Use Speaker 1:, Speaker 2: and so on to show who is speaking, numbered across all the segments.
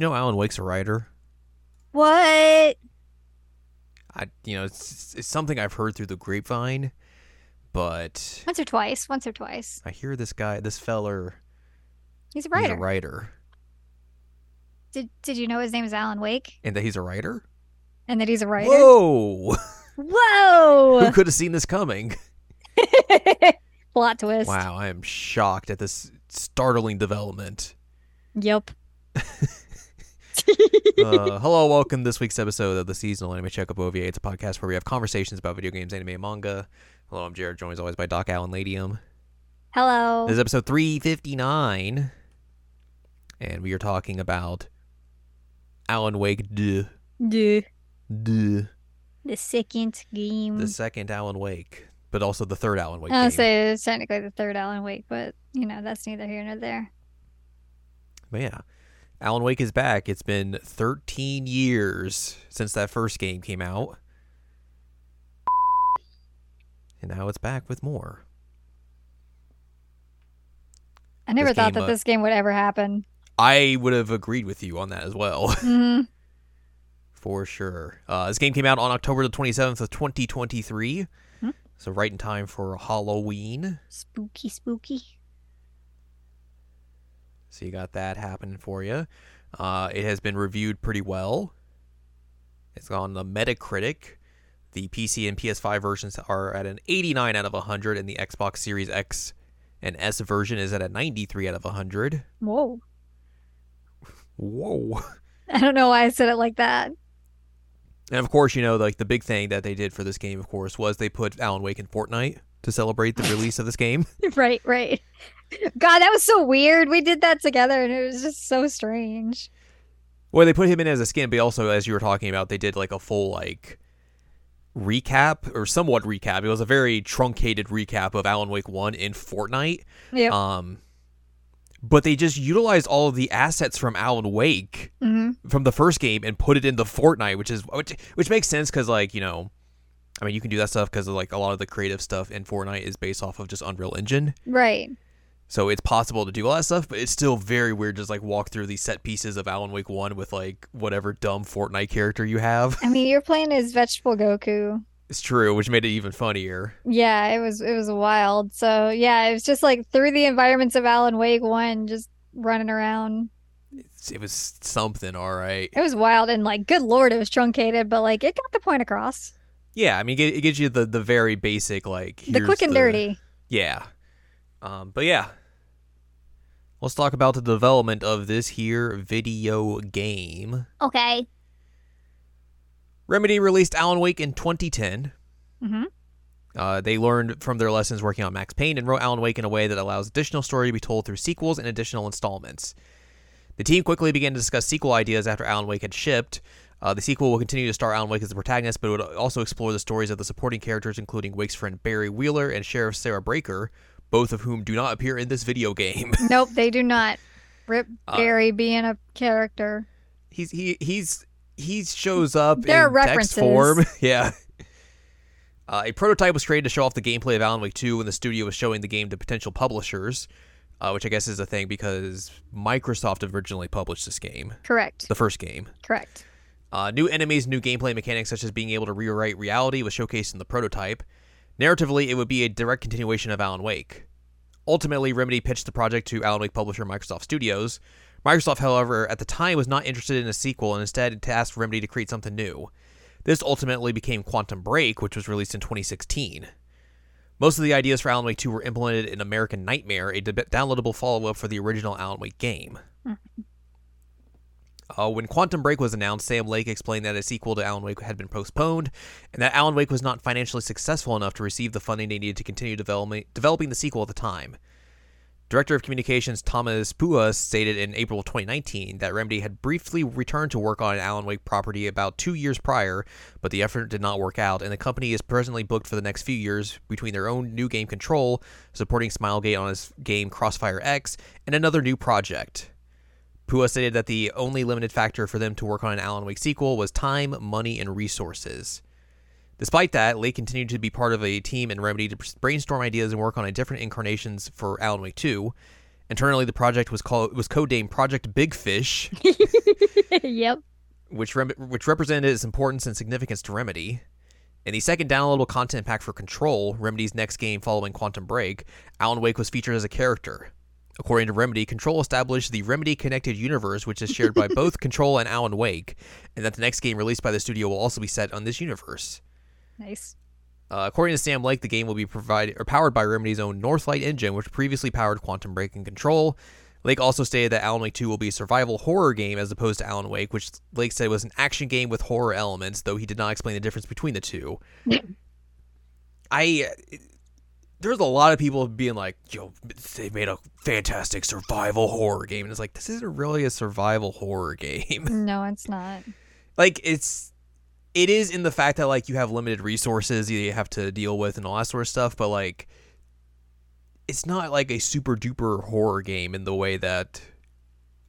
Speaker 1: You know Alan Wake's a writer?
Speaker 2: What?
Speaker 1: I, you know, it's, it's something I've heard through the grapevine, but
Speaker 2: Once or twice. Once or twice.
Speaker 1: I hear this guy, this feller,
Speaker 2: He's a writer.
Speaker 1: he's a writer,
Speaker 2: Did Did you know his name is Alan Wake
Speaker 1: and that he's a writer.
Speaker 2: and that he's a writer?
Speaker 1: Whoa!
Speaker 2: Whoa!
Speaker 1: Who could have seen this coming?
Speaker 2: Plot twist.
Speaker 1: Wow, I am shocked at this startling development.
Speaker 2: Yep.
Speaker 1: Uh, hello, welcome to this week's episode of the seasonal anime checkup OVA. It's a podcast where we have conversations about video games, anime, and manga. Hello, I'm Jared, joined as always by Doc Allen Ladyem.
Speaker 2: Hello.
Speaker 1: This is episode 359, and we are talking about Alan Wake duh,
Speaker 2: the
Speaker 1: duh,
Speaker 2: the second game.
Speaker 1: the second Alan Wake, but also the third Alan Wake
Speaker 2: I'll
Speaker 1: game.
Speaker 2: say it's technically the third Alan Wake, but you know that's neither here nor there.
Speaker 1: But yeah, Alan Wake is back. It's been 13 years since that first game came out. And now it's back with more.
Speaker 2: I never
Speaker 1: This
Speaker 2: thought that
Speaker 1: uh,
Speaker 2: this game would ever happen.
Speaker 1: I would have agreed with you on that as well,
Speaker 2: hmm
Speaker 1: for sure. Uh, this game came out on October the 27th of 2023.
Speaker 2: Hmm.
Speaker 1: So right in time for Halloween.
Speaker 2: Spooky, spooky.
Speaker 1: So you got that happening for you. Uh, it has been reviewed pretty well. It's on the Metacritic. The PC and PS5 versions are at an 89 out of 100, and the Xbox Series X and S version is at a 93 out of 100.
Speaker 2: Whoa.
Speaker 1: Whoa.
Speaker 2: I don't know why I said it like that.
Speaker 1: And of course, you know, like the big thing that they did for this game, of course, was they put Alan Wake in Fortnite to celebrate the release of this game.
Speaker 2: right, right. God, that was so weird. We did that together and it was just so strange.
Speaker 1: Well, they put him in as a skin, but also, as you were talking about, they did like a full like recap or somewhat recap. It was a very truncated recap of Alan Wake One in Fortnite.
Speaker 2: Yep.
Speaker 1: Um, but they just utilized all of the assets from Alan Wake
Speaker 2: hmm
Speaker 1: from the first game and put it into Fortnite, which is which, which makes sense because like you know, I mean, you can do that stuff because like a lot of the creative stuff in Fortnite is based off of just Unreal Engine.
Speaker 2: Right.
Speaker 1: So it's possible to do all that stuff, but it's still very weird just like walk through these set pieces of Alan Wake 1 with like whatever dumb Fortnite character you have.
Speaker 2: I mean, you're playing as Vegetable Goku.
Speaker 1: It's true, which made it even funnier.
Speaker 2: Yeah, it was it was wild. So yeah, it was just like through the environments of Alan Wake one, just running around.
Speaker 1: It's, it was something, all right.
Speaker 2: It was wild and like, good lord, it was truncated, but like it got the point across.
Speaker 1: Yeah, I mean, it, it gives you the, the very basic, like,
Speaker 2: the quick and dirty.
Speaker 1: Yeah. Um, but yeah. Let's talk about the development of this here video game.
Speaker 2: Okay.
Speaker 1: Remedy released Alan Wake in 2010.
Speaker 2: Mm-hmm.
Speaker 1: Uh, they learned from their lessons working on Max Payne and wrote Alan Wake in a way that allows additional story to be told through sequels and additional installments. The team quickly began to discuss sequel ideas after Alan Wake had shipped. Uh, the sequel will continue to star Alan Wake as the protagonist, but it would also explore the stories of the supporting characters, including Wake's friend Barry Wheeler and Sheriff Sarah Breaker, both of whom do not appear in this video game.
Speaker 2: Nope, they do not. Rip
Speaker 1: Uh,
Speaker 2: Barry being a character.
Speaker 1: he's he he's he shows up
Speaker 2: There
Speaker 1: in text form. yeah. Uh, a prototype was created to show off the gameplay of Alan Wake 2 when the studio was showing the game to potential publishers, uh, which I guess is a thing because Microsoft originally published this game,
Speaker 2: Correct.
Speaker 1: the first game.
Speaker 2: Correct.
Speaker 1: Uh, new enemies, new gameplay mechanics such as being able to rewrite reality was showcased in the prototype. Narratively, it would be a direct continuation of Alan Wake. Ultimately, Remedy pitched the project to Alan Wake publisher Microsoft Studios. Microsoft, however, at the time was not interested in a sequel and instead tasked Remedy to create something new. This ultimately became Quantum Break, which was released in 2016. Most of the ideas for Alan Wake 2 were implemented in American Nightmare, a d- downloadable follow up for the original Alan Wake game. Uh, when Quantum Break was announced, Sam Lake explained that a sequel to Alan Wake had been postponed, and that Alan Wake was not financially successful enough to receive the funding they needed to continue developing, developing the sequel at the time. Director of Communications Thomas Puha stated in April 2019 that Remedy had briefly returned to work on an Alan Wake property about two years prior, but the effort did not work out, and the company is presently booked for the next few years between their own new game Control, supporting Smilegate on his game Crossfire X, and another new project. Puha stated that the only limited factor for them to work on an Alan Wake sequel was time, money, and resources. Despite that, Lee continued to be part of a team in Remedy to brainstorm ideas and work on a different incarnations for Alan Wake 2. Internally, the project was called was codenamed Project Big Fish,
Speaker 2: yep.
Speaker 1: which rem- which represented its importance and significance to Remedy. In the second downloadable content pack for Control, Remedy's next game following Quantum Break, Alan Wake was featured as a character. According to Remedy, Control established the Remedy Connected Universe, which is shared by both Control and Alan Wake, and that the next game released by the studio will also be set on this universe.
Speaker 2: Nice.
Speaker 1: Uh, according to Sam Lake, the game will be provided or powered by Remedy's own Northlight engine, which previously powered Quantum Break and Control. Lake also stated that Alan Wake 2 will be a survival horror game as opposed to Alan Wake, which Lake said was an action game with horror elements, though he did not explain the difference between the two. I there's a lot of people being like, "Yo, they made a fantastic survival horror game," and it's like this isn't really a survival horror game.
Speaker 2: No, it's not.
Speaker 1: like it's it is in the fact that like you have limited resources you have to deal with and all that sort of stuff, but like it's not like a super duper horror game in the way that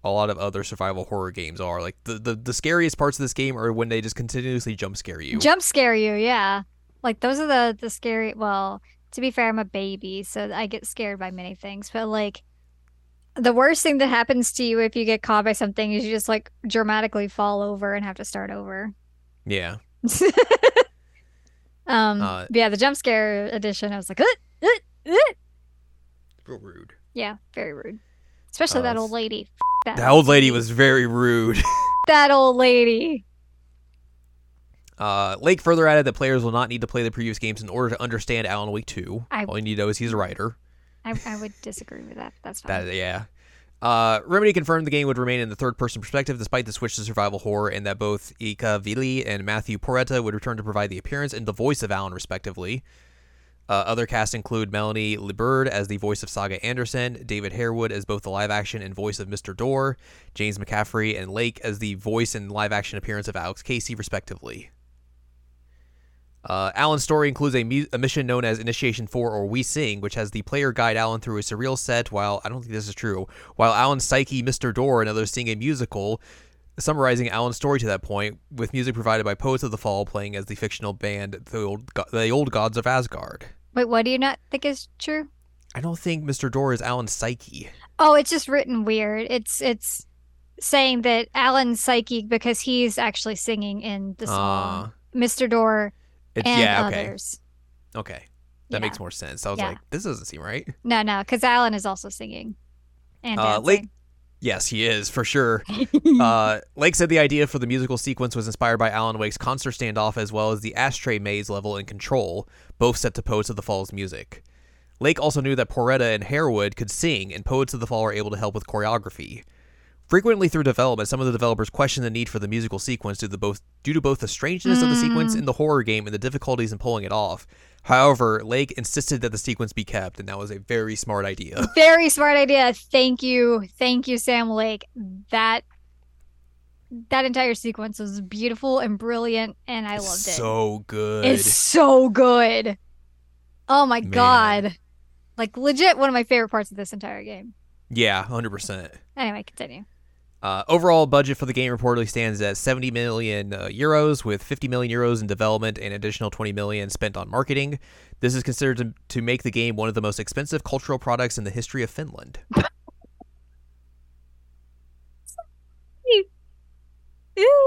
Speaker 1: a lot of other survival horror games are. Like the, the, the scariest parts of this game are when they just continuously jump scare you.
Speaker 2: Jump scare you, yeah. Like those are the the scary. Well, to be fair, I'm a baby, so I get scared by many things. But like, the worst thing that happens to you if you get caught by something is you just like dramatically fall over and have to start over.
Speaker 1: yeah.
Speaker 2: um,
Speaker 1: Uh,
Speaker 2: yeah, the jump scare edition, I was like, uh, uh, uh.
Speaker 1: Real rude.
Speaker 2: yeah, very rude. Especially
Speaker 1: Uh,
Speaker 2: that old lady. F- that,
Speaker 1: That old lady was very rude.
Speaker 2: that old lady.
Speaker 1: Uh, Lake further added that players will not need to play the previous games in order to understand Alan Wake 2.
Speaker 2: I-
Speaker 1: All you need to know is he's a writer.
Speaker 2: I, I would disagree with that. That's fine.
Speaker 1: That yeah. Uh, Remedy confirmed the game would remain in the third-person perspective despite the switch to survival horror, and that both Ilkka Villi and Matthew Porretta would return to provide the appearance and the voice of Alan, respectively. Uh, other cast include Melanie Liberd as the voice of Saga Anderson, David Harewood as both the live-action and voice of Mr. Door, James McCaffrey and Lake as the voice and live-action appearance of Alex Casey, respectively. Uh, Alan's story includes a, mu- a mission known as Initiation 4 or We Sing, which has the player guide Alan through a surreal set while, I don't think this is true, while Alan's psyche, Mr. Door, and others sing a musical summarizing Alan's story to that point, with music provided by Poets of the Fall playing as the fictional band The Old, Go- the old Gods of Asgard.
Speaker 2: Wait, what do you not think is true?
Speaker 1: I don't think Mr. Door is Alan's psyche.
Speaker 2: Oh, it's just written weird. It's it's saying that Alan's psyche because he's actually singing in the song.
Speaker 1: Uh,
Speaker 2: Mr. Door
Speaker 1: it's,
Speaker 2: and
Speaker 1: yeah, okay.
Speaker 2: others.
Speaker 1: Okay. That
Speaker 2: Yeah.
Speaker 1: makes more sense. I was
Speaker 2: Yeah.
Speaker 1: like, this doesn't seem right.
Speaker 2: No, no, because Alan is also singing and
Speaker 1: Uh,
Speaker 2: dancing.
Speaker 1: Lake- Yes, he is, for sure. Uh, Lake said the idea for the musical sequence was inspired by Alan Wake's concert standoff as well as the ashtray maze level in Control, both set to Poets of the Fall's music. Lake also knew that Porretta and Harewood could sing, and Poets of the Fall were able to help with choreography. Frequently through development, some of the developers questioned the need for the musical sequence due to both due to both the strangeness of the sequence mm. in the horror game and the difficulties in pulling it off. However, Lake insisted that the sequence be kept, and that was a very smart idea.
Speaker 2: Very smart idea. Thank you. Thank you, Sam Lake. That that entire sequence was beautiful and brilliant and I loved it.
Speaker 1: So good.
Speaker 2: It's so good. Oh my
Speaker 1: Man.
Speaker 2: god. Like legit one of my favorite parts of this entire game.
Speaker 1: yeah, hundred percent.
Speaker 2: Anyway, continue.
Speaker 1: Uh, overall budget for the game reportedly stands at 70 million uh, euros, with 50 million euros in development and additional 20 million spent on marketing. This is considered to, to make the game one of the most expensive cultural products in the history of Finland.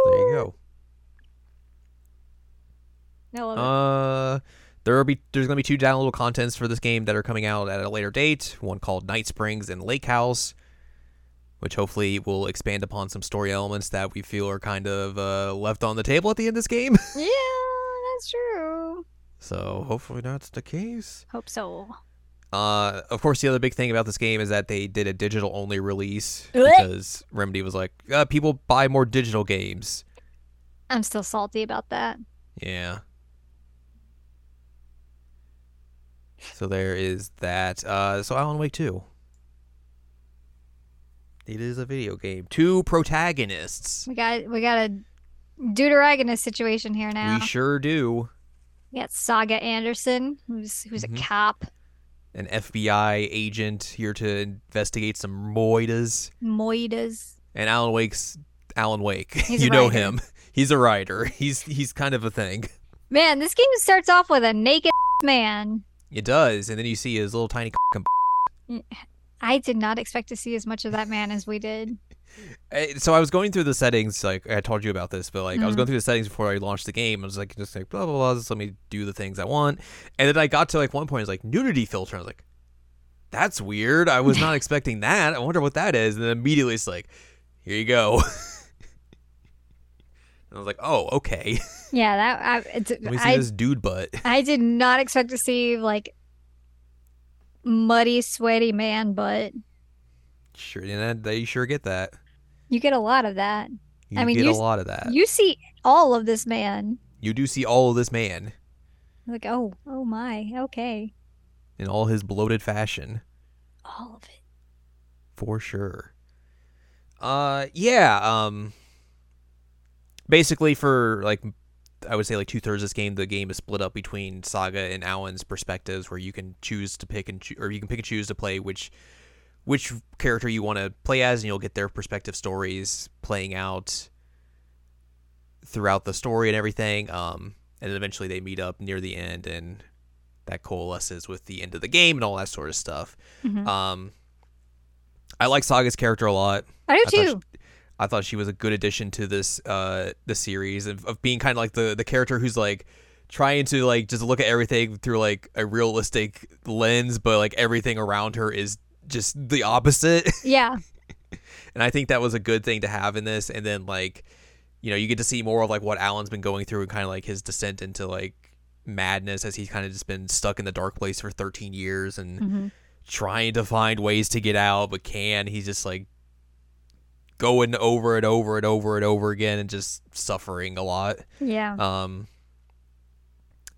Speaker 1: There you go. Uh, there will be there's going to be two downloadable contents for this game that are coming out at a later date. One called Night Springs and Lake House, which hopefully will expand upon some story elements that we feel are kind of uh, left on the table at the end of this game.
Speaker 2: yeah, that's true.
Speaker 1: so hopefully that's the case.
Speaker 2: Hope so.
Speaker 1: Uh, of course, the other big thing about this game is that they did a digital only release because Remedy was like, uh, people buy more digital games.
Speaker 2: I'm still salty about that.
Speaker 1: Yeah. So there is that. Uh, so Alan Wake 2. It is a video game. Two protagonists.
Speaker 2: We got we got a deuteragonist situation here now.
Speaker 1: We sure do.
Speaker 2: We got Saga Anderson, who's who's
Speaker 1: Mhm.
Speaker 2: a cop.
Speaker 1: An FBI agent here to investigate some moitas.
Speaker 2: Moidas.
Speaker 1: And Alan Wake's Alan Wake.
Speaker 2: He's
Speaker 1: you know him. He's a writer. He's he's kind of a thing.
Speaker 2: Man, this game starts off with a naked man.
Speaker 1: It does, and then you see his little tiny.
Speaker 2: I did not expect to see as much of that man as we did.
Speaker 1: Eh, So I was going through the settings, like I told you about this, but like I was
Speaker 2: Mhm.
Speaker 1: going through the settings before I launched the game. I was like, just like blah blah blah. Just let me do the things I want, and then I got to like one point, it's like nudity filter. I was like, that's weird. I was not expecting that. I wonder what that is. And then immediately it's like, here you go. and I was like, oh okay.
Speaker 2: Yeah, that I, it's,
Speaker 1: Let me see
Speaker 2: I
Speaker 1: this dude butt.
Speaker 2: I did not expect to see like muddy, sweaty man butt.
Speaker 1: Sure, yeah, they sure get that.
Speaker 2: You get a lot of that.
Speaker 1: You
Speaker 2: I mean,
Speaker 1: get
Speaker 2: you
Speaker 1: a lot of that.
Speaker 2: You see all of this man.
Speaker 1: you do see all of this man
Speaker 2: Like, oh, oh my, okay,
Speaker 1: in all his bloated fashion.
Speaker 2: all of it.
Speaker 1: for sure. Uh, yeah. Um, basically, for like, I would say like two thirds of this game, the game is split up between Saga and Alan's perspectives, where you can choose to pick and choo- or you can pick and choose to play which which character you want to play as, and you'll get their perspective stories playing out throughout the story and everything. Um, and then eventually they meet up near the end, and that coalesces with the end of the game and all that sort of stuff.
Speaker 2: Mhm.
Speaker 1: Um, I like Saga's character a lot.
Speaker 2: I do
Speaker 1: I
Speaker 2: too.
Speaker 1: I thought she was a good addition to this uh the series of, of being kind of like the the character who's like trying to like just look at everything through like a realistic lens, but like everything around her is just the opposite.
Speaker 2: Yeah,
Speaker 1: and I think that was a good thing to have in this. And then like you know you get to see more of like what Alan's been going through and kind of like his descent into like madness as he's kind of just been stuck in the dark place for 13 years and
Speaker 2: Mhm.
Speaker 1: trying to find ways to get out but can he's just like going over and over and over and over again and just suffering a lot.
Speaker 2: Yeah,
Speaker 1: um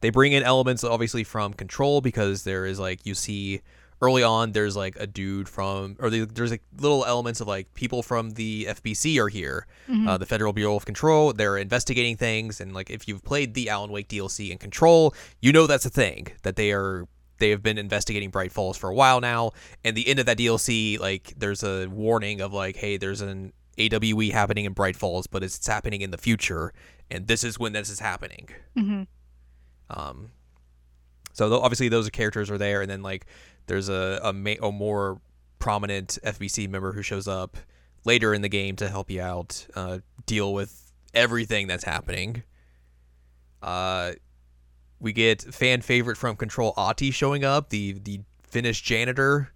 Speaker 1: they bring in elements obviously from control because there is like you see early on there's like a dude from or the, there's like little elements of like people from the FBC are here.
Speaker 2: Mhm.
Speaker 1: uh, the Federal Bureau of Control they're investigating things and like if you've played the Alan Wake DLC in Control you know that's a thing that they are they have been investigating Bright Falls for a while now and the end of that DLC like there's a warning of like hey there's an AWE happening in Bright Falls but it's happening in the future and this is when this is happening
Speaker 2: Mhm.
Speaker 1: um, so tho- obviously those characters are there, and then like there's a a, ma- a more prominent FBC member who shows up later in the game to help you out, uh, deal with everything that's happening. Uh, we get fan favorite from Control Ahti showing up, the the Finnish janitor,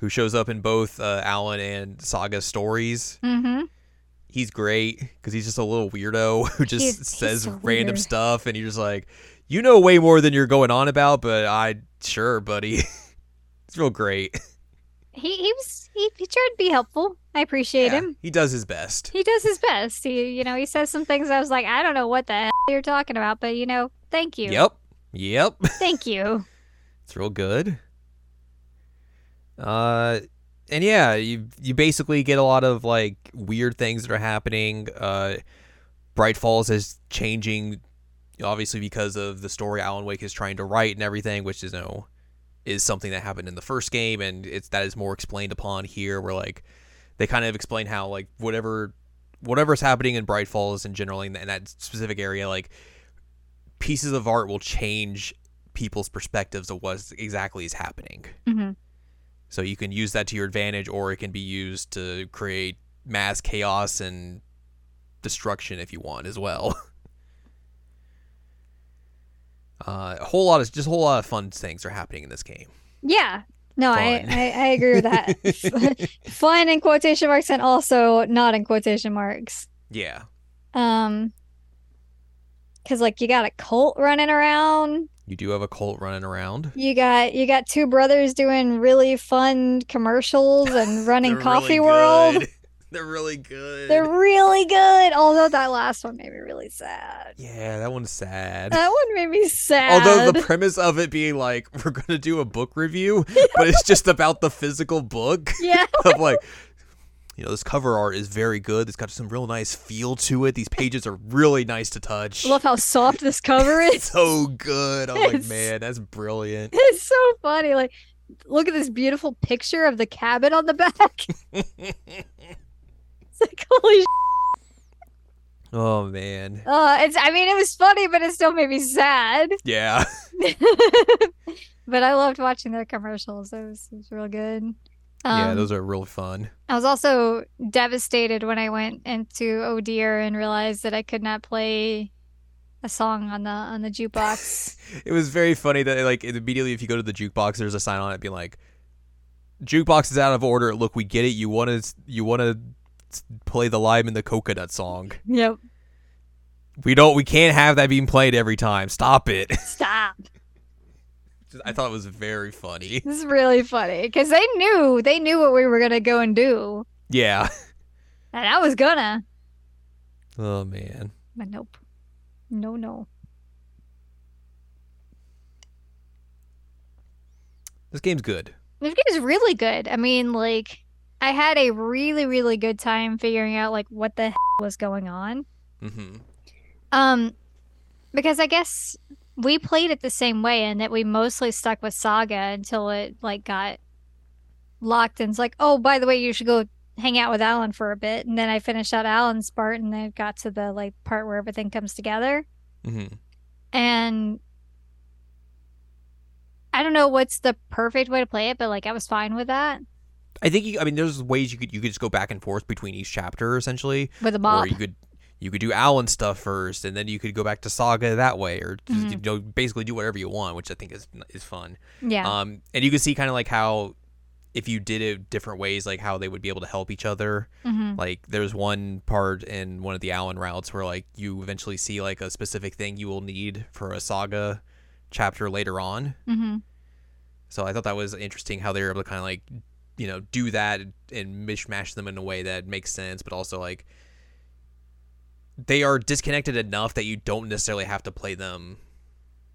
Speaker 1: who shows up in both uh, Alan and Saga stories
Speaker 2: Mhm.
Speaker 1: he's great because he's just a little weirdo who just
Speaker 2: He's- he's
Speaker 1: says
Speaker 2: so
Speaker 1: random
Speaker 2: weird.
Speaker 1: stuff, and you're just like, you know way more than you're going on about, but I sure, buddy, it's real great.
Speaker 2: He he was he, he tried to be helpful. I appreciate
Speaker 1: Yeah,
Speaker 2: him.
Speaker 1: He does his best.
Speaker 2: He does his best. He you know he says some things I was like I don't know what the hell you're talking about, but you know thank you,
Speaker 1: Yep, yep,
Speaker 2: thank you.
Speaker 1: it's real good. Uh, and yeah, you you basically get a lot of like weird things that are happening. Uh, Bright Falls is changing, obviously because of the story Alan Wake is trying to write and everything, which is you know is something that happened in the first game, and it's that is more explained upon here. Where like they kind of explain how like whatever whatever's happening in Bright Falls in general in, in that specific area, like pieces of art will change people's perspectives of what exactly is happening.
Speaker 2: hmm
Speaker 1: So you can use that to your advantage, or it can be used to create mass chaos and destruction if you want as well. Uh, a whole lot of just a whole lot of fun things are happening in this game.
Speaker 2: Yeah. No, I, I I agree with that. Fun in quotation marks and also not in quotation marks.
Speaker 1: Yeah,
Speaker 2: Um, because like you got a cult running around.
Speaker 1: you do have a cult running around.
Speaker 2: You got you got two brothers doing really fun commercials and running Coffee
Speaker 1: really
Speaker 2: World.
Speaker 1: They're really good.
Speaker 2: They're really good. Although that last one made me really sad.
Speaker 1: yeah, that one's sad.
Speaker 2: That one made me sad.
Speaker 1: Although the premise of it being like we're gonna do a book review, but it's just about the physical book.
Speaker 2: yeah,
Speaker 1: of like you know this cover art is very good it's got some real nice feel to it these pages are really nice to touch
Speaker 2: I love how soft this cover is.
Speaker 1: so good i'm like man that's brilliant
Speaker 2: It's so funny. Like, look at this beautiful picture of the cabin on the back. It's like holy. Sh-
Speaker 1: oh man
Speaker 2: uh, it's. I mean, it was funny, but it still made me sad.
Speaker 1: yeah
Speaker 2: but I loved watching their commercials. It was, it was real good.
Speaker 1: Yeah,
Speaker 2: Um,
Speaker 1: those are real fun.
Speaker 2: I was also devastated when I went into Oh Deer and realized that I could not play a song on the on the jukebox.
Speaker 1: It was very funny that like immediately if you go to the jukebox, there's a sign on it being like, "Jukebox is out of order. Look, we get it. You want to you want to play the lime and the coconut song.
Speaker 2: yep.
Speaker 1: We don't. We can't have that being played every time. Stop it."
Speaker 2: Stop.
Speaker 1: I thought it was very funny.
Speaker 2: This is really funny because they knew they knew what we were gonna go and do,
Speaker 1: Yeah.
Speaker 2: and I was gonna,
Speaker 1: Oh man.
Speaker 2: but nope, no, no.
Speaker 1: This game's good.
Speaker 2: This game is really good. I mean, like, I had a really, really good time figuring out like what the hell was going on.
Speaker 1: Mm-hmm.
Speaker 2: Um, because I guess we played it the same way, and that we mostly stuck with Saga until it like got locked. And it's like, oh, by the way, you should go hang out with Alan for a bit. And then I finished out Alan's part, and then got to the like part where everything comes together.
Speaker 1: Mm-hmm.
Speaker 2: And I don't know what's the perfect way to play it, but like I was fine with that
Speaker 1: I think you. I mean, there's ways you could you could just go back and forth between each chapter essentially,
Speaker 2: with a
Speaker 1: or you could you could do Alan stuff first, and then you could go back to Saga that way, or just,
Speaker 2: Mhm.
Speaker 1: you know basically do whatever you want, which I think is is fun.
Speaker 2: Yeah.
Speaker 1: Um, and you can see kind of like how if you did it different ways, like how they would be able to help each other.
Speaker 2: hmm
Speaker 1: Like there's one part in one of the Alan routes where like you eventually see like a specific thing you will need for a Saga chapter later on.
Speaker 2: hmm
Speaker 1: So I thought that was interesting how they were able to kind of like, you know, do that and mishmash them in a way that makes sense, but also like they are disconnected enough that you don't necessarily have to play them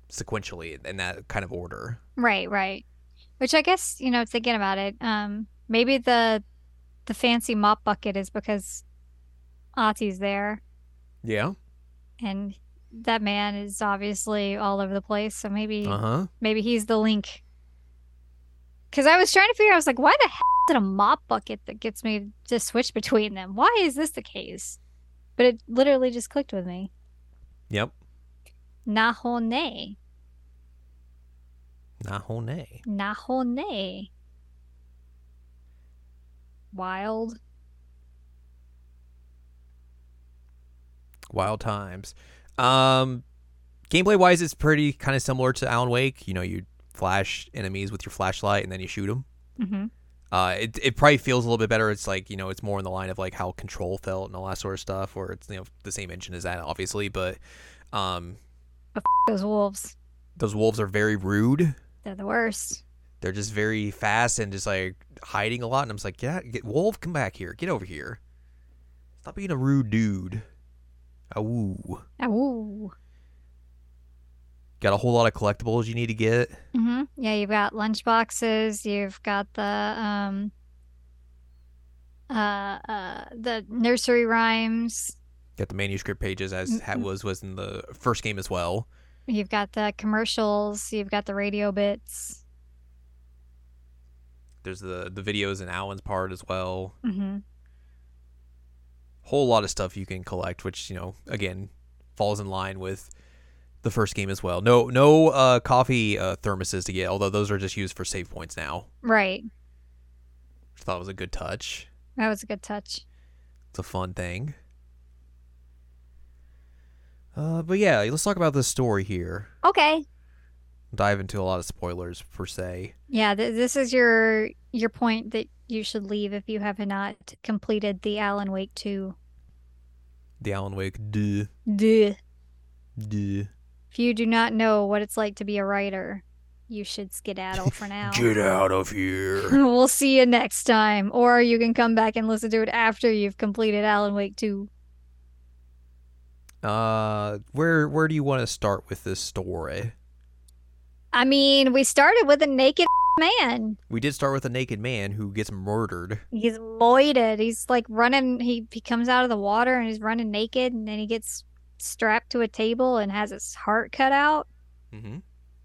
Speaker 1: sequentially in that kind of order.
Speaker 2: Right, right. Which I guess, you know, thinking about it, um, maybe the the fancy mop bucket is because Ahti's there
Speaker 1: Yeah.
Speaker 2: and that man is obviously all over the place, so maybe
Speaker 1: Uh huh.
Speaker 2: maybe he's the link. Cause I was trying to figure out, I was like, why the hell is it a mop bucket that gets me to switch between them? Why is this the case? But it literally just clicked with me.
Speaker 1: Yep.
Speaker 2: Nahone.
Speaker 1: Nahone.
Speaker 2: Nahone. Wild.
Speaker 1: Wild times. Um, gameplay wise, it's pretty kind of similar to Alan Wake. You know, you flash enemies with your flashlight and then you shoot them.
Speaker 2: hmm
Speaker 1: Uh, it, it probably feels a little bit better. It's like you know, it's more in the line of like how Control felt and all that sort of stuff, where it's you know the same engine as that, obviously. But um,
Speaker 2: Those wolves.
Speaker 1: those wolves are very rude.
Speaker 2: They're the worst.
Speaker 1: They're just very fast and just like hiding a lot. And I'm just like, yeah, get wolf, come back here, get over here. Stop being a rude dude. Ooh,
Speaker 2: Ooh.
Speaker 1: Got a whole lot of collectibles you need to get.
Speaker 2: hmm Yeah, you've got lunch boxes. You've got the um, uh, uh, the nursery rhymes.
Speaker 1: Got the manuscript pages as
Speaker 2: Mm-mm.
Speaker 1: was was in the first game as well.
Speaker 2: You've got the commercials. You've got the radio bits.
Speaker 1: There's the the videos in Alan's part as well.
Speaker 2: hmm
Speaker 1: whole lot of stuff you can collect, which you know again falls in line with the first game as well. No no uh, coffee uh, thermoses to get, although those are just used for save points now.
Speaker 2: Right.
Speaker 1: Which I thought was a good touch.
Speaker 2: That was a good touch.
Speaker 1: It's a fun thing. Uh, but yeah, let's talk about this story here.
Speaker 2: Okay.
Speaker 1: Dive into a lot of spoilers per se.
Speaker 2: Yeah, th this is your your point that you should leave if you have not completed the Alan Wake 2.
Speaker 1: The Alan Wake, duh,
Speaker 2: Duh.
Speaker 1: duh.
Speaker 2: If you do not know what it's like to be a writer, you should skedaddle for now.
Speaker 1: Get out of here.
Speaker 2: we'll see you next time. Or you can come back and listen to it after you've completed Alan Wake 2.
Speaker 1: uh, where where do you want to start with this story?
Speaker 2: I mean, we started with a naked man.
Speaker 1: We did start with a naked man who gets murdered.
Speaker 2: He's moited. He's like running. He, he comes out of the water and he's running naked, and then he gets strapped to a table and has his heart cut out.
Speaker 1: Mm-hmm.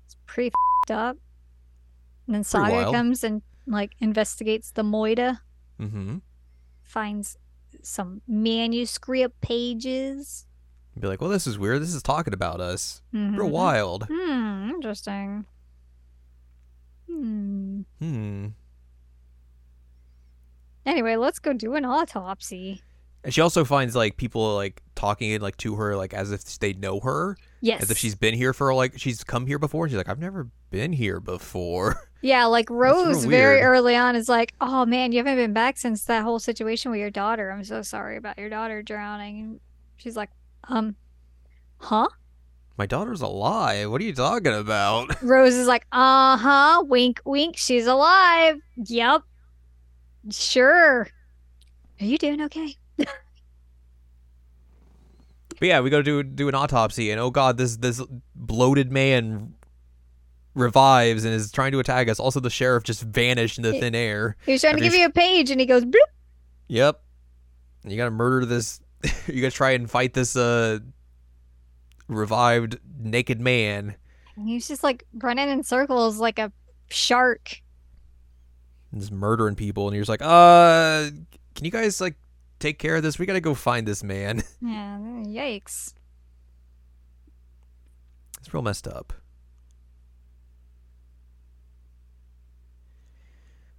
Speaker 2: It's pretty fed up. And then
Speaker 1: Pretty
Speaker 2: Saga
Speaker 1: wild.
Speaker 2: comes and like investigates the moida,
Speaker 1: Mm-hmm.
Speaker 2: finds some manuscript pages.
Speaker 1: Be like, well, this is weird. This is talking about us. Real
Speaker 2: Mhm.
Speaker 1: wild.
Speaker 2: Hmm, interesting. Hmm.
Speaker 1: Hmm.
Speaker 2: Anyway, let's go do an autopsy.
Speaker 1: And she also finds like people like talking like to her like as if they know her,
Speaker 2: Yes.
Speaker 1: as if she's been here for like she's come here before. She's like, I've never been here before.
Speaker 2: Yeah, like Rose very early on is like, "Oh man, you haven't been back since that whole situation with your daughter. I'm so sorry about your daughter drowning." And she's like, "Um, huh?"
Speaker 1: My daughter's alive. What are you talking about?
Speaker 2: Rose is like, "Uh-huh, wink wink, she's alive." Yep. Sure. Are you doing okay?
Speaker 1: But yeah, we go to do do an autopsy, and oh god, this this bloated man revives and is trying to attack us. Also, the sheriff just vanished into thin air.
Speaker 2: He was trying to give you a page and he goes, bloop.
Speaker 1: Yep. You gotta murder this. you gotta try and fight this uh revived naked man.
Speaker 2: And he's just like running in circles like a shark.
Speaker 1: and just murdering people, and you're just like, uh, can you guys like take care of this? We gotta go find this man.
Speaker 2: Yeah, yikes.
Speaker 1: it's real messed up.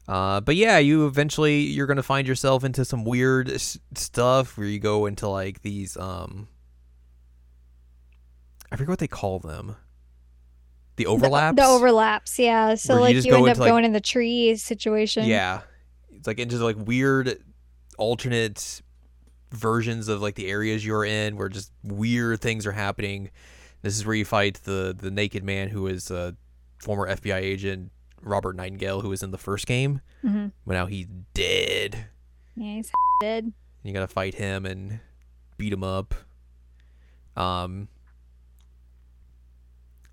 Speaker 1: Uh, but yeah, you eventually you're gonna find yourself into some weird s- stuff where you go into like these um, I forget what they call them. The
Speaker 2: The-
Speaker 1: overlaps.
Speaker 2: The, overlaps, yeah. So
Speaker 1: Where
Speaker 2: like
Speaker 1: just
Speaker 2: you, end up
Speaker 1: like-
Speaker 2: going in the tree situation.
Speaker 1: Yeah, it's like into like weird alternate versions of like the areas you're in, where just weird things are happening. This is where you fight the the naked man who is a former FBI agent Robert Nightingale, who was in the first game,
Speaker 2: hmm
Speaker 1: but now he's dead.
Speaker 2: Yeah, he's dead.
Speaker 1: You gotta fight him and beat him up. Um,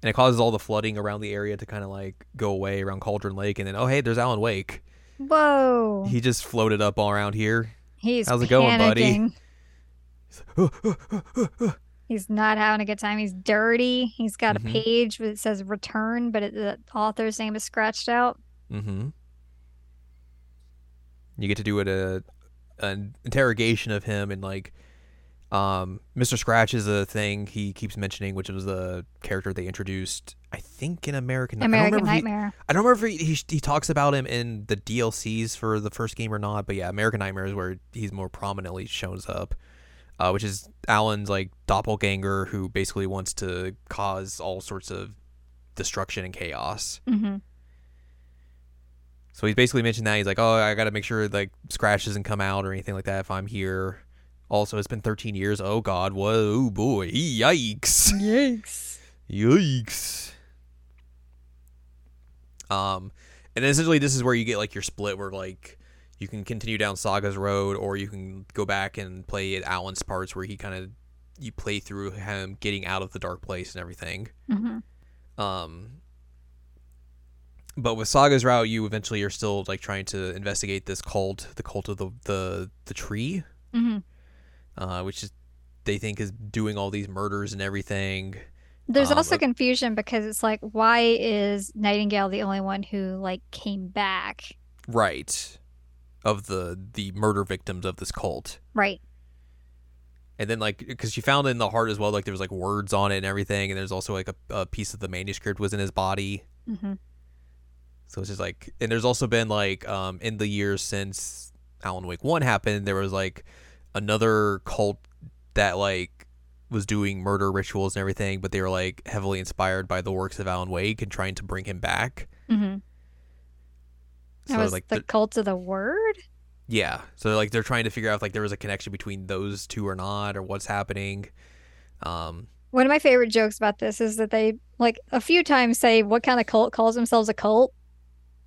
Speaker 1: and it causes all the flooding around the area to kind of like go away around Cauldron Lake, and then oh hey, there's Alan Wake.
Speaker 2: Whoa.
Speaker 1: He just floated up all around here.
Speaker 2: he's
Speaker 1: how's it going, buddy?
Speaker 2: He's not having a good time. He's dirty. He's got
Speaker 1: Mhm.
Speaker 2: a page that says return, but it, the author's name is scratched out.
Speaker 1: Mm-hmm. You get to do it a an interrogation of him and like um Mr. Scratch is a thing he keeps mentioning, which was the character they introduced, I think in American I
Speaker 2: American
Speaker 1: remember if he-
Speaker 2: Nightmare.
Speaker 1: I don't remember if he, he he talks about him in the DLCs for the first game or not, but yeah, American Nightmare is where he's more prominently shows up, uh, which is Alan's like doppelganger who basically wants to cause all sorts of destruction and chaos.
Speaker 2: hmm
Speaker 1: So he's basically mentioned that he's like, oh, I got to make sure like Scratch doesn't come out or anything like that if I'm here. Also, it's been 13 years. Oh God, whoa, boy, yikes.
Speaker 2: Yikes.
Speaker 1: Yikes. Um, and essentially, this is where you get like your split, where like you can continue down Saga's road, or you can go back and play at Alan's parts, where he kind of you play through him getting out of the dark place and everything.
Speaker 2: hmm
Speaker 1: Um, but with Saga's route, you eventually are still like trying to investigate this cult, the cult of the the the tree,
Speaker 2: hmm
Speaker 1: uh, which is they think is doing all these murders and everything.
Speaker 2: There's
Speaker 1: Um,
Speaker 2: also
Speaker 1: but-
Speaker 2: confusion because it's like, why is Nightingale the only one who like came back?
Speaker 1: Right. Of the the murder victims of this cult.
Speaker 2: Right.
Speaker 1: And then like because she found it in the heart as well, like there was like words on it and everything, and there's also like a, a piece of the manuscript was in his body.
Speaker 2: hmm
Speaker 1: So it's just like, and there's also been like um in the years since Alan Wake One happened, there was like another cult that like was doing murder rituals and everything, but they were like heavily inspired by the works of Alan Wake and trying to bring him back.
Speaker 2: hmm
Speaker 1: So
Speaker 2: That was
Speaker 1: like
Speaker 2: the
Speaker 1: the-
Speaker 2: cult of the word.
Speaker 1: Yeah. So like they're trying to figure out if like there was a connection between those two or not or what's happening. Um
Speaker 2: One of my favorite jokes about this is that they like a few times say what kind of cult calls themselves a cult.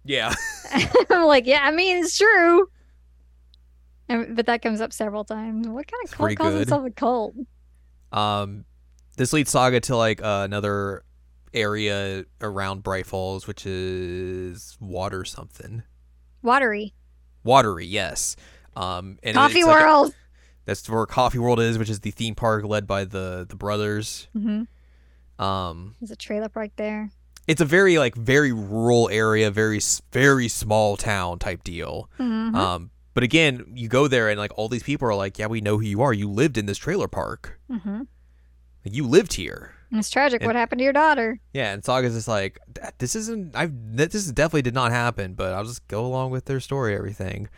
Speaker 1: yeah.
Speaker 2: I'm like, yeah, I mean it's true. And, but that comes up several times. What kind of
Speaker 1: It's
Speaker 2: cult calls
Speaker 1: good.
Speaker 2: itself a cult?
Speaker 1: Um this leads Saga to like uh, another area around Bright Falls which is water something.
Speaker 2: Watery.
Speaker 1: Watery, yes. Um and
Speaker 2: Coffee
Speaker 1: it's like a-
Speaker 2: World.
Speaker 1: that's where Coffee World is, which is the theme park led by the the brothers.
Speaker 2: Mm-hmm.
Speaker 1: Um
Speaker 2: There's a trailer park there.
Speaker 1: it's a very like very rural area, very very small town type deal.
Speaker 2: Mm-hmm.
Speaker 1: Um, but again, you go there and like all these people are like, "Yeah, we know who you are. You lived in this trailer park.
Speaker 2: hmm
Speaker 1: Like, you lived here."
Speaker 2: And it's tragic.
Speaker 1: And-
Speaker 2: what happened to your daughter?
Speaker 1: Yeah, and Saga's just like, "This isn't. I this definitely did not happen, but I'll just go along with their story, everything."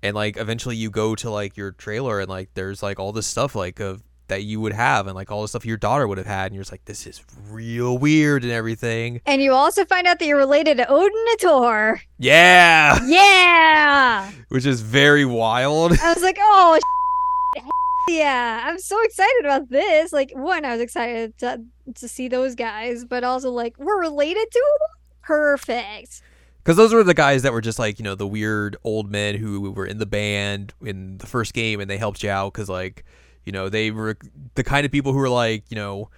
Speaker 1: and like eventually you go to like your trailer and like there's like all this stuff like of that you would have and like all the stuff your daughter would have had and you're just like this is real weird and everything
Speaker 2: And you also find out that you're related to Odin and Tor.
Speaker 1: yeah
Speaker 2: Yeah.
Speaker 1: which is very wild
Speaker 2: I was like, oh, yeah. I'm so excited about this. Like, one, I was excited to, to see those guys, but also like we're related to them. Perfect.
Speaker 1: because those were the guys that were just like you know the weird old men who were in the band in the first game and they helped you out because like you know they were the kind of people who were like you know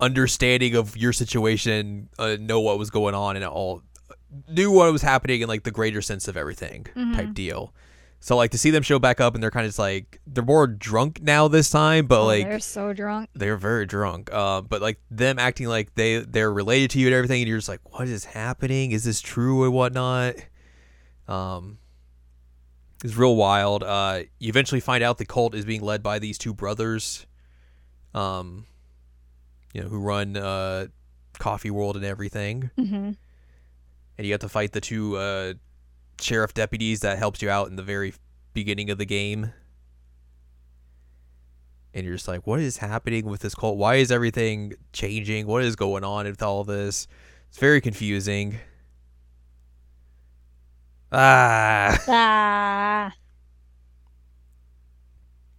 Speaker 1: understanding of your situation uh, know what was going on and all knew what was happening in like the greater sense of everything type
Speaker 2: Mhm.
Speaker 1: deal so like to see them show back up and they're kind of just like they're more drunk now this time but
Speaker 2: Oh,
Speaker 1: like
Speaker 2: they're so drunk.
Speaker 1: they're very drunk. Uh, but like them acting like they they're related to you and everything, and you're just like, what is happening? Is this true or whatnot? Um, it's real wild. Uh, you eventually find out the cult is being led by these two brothers, um, you know, who run uh, Coffee World and everything,
Speaker 2: hmm
Speaker 1: and you have to fight the two uh, sheriff deputies that helped you out in the very beginning of the game. And you're just like, what is happening with this cult? Why is everything changing? What is going on with all this? It's very confusing. Ah,
Speaker 2: Ah.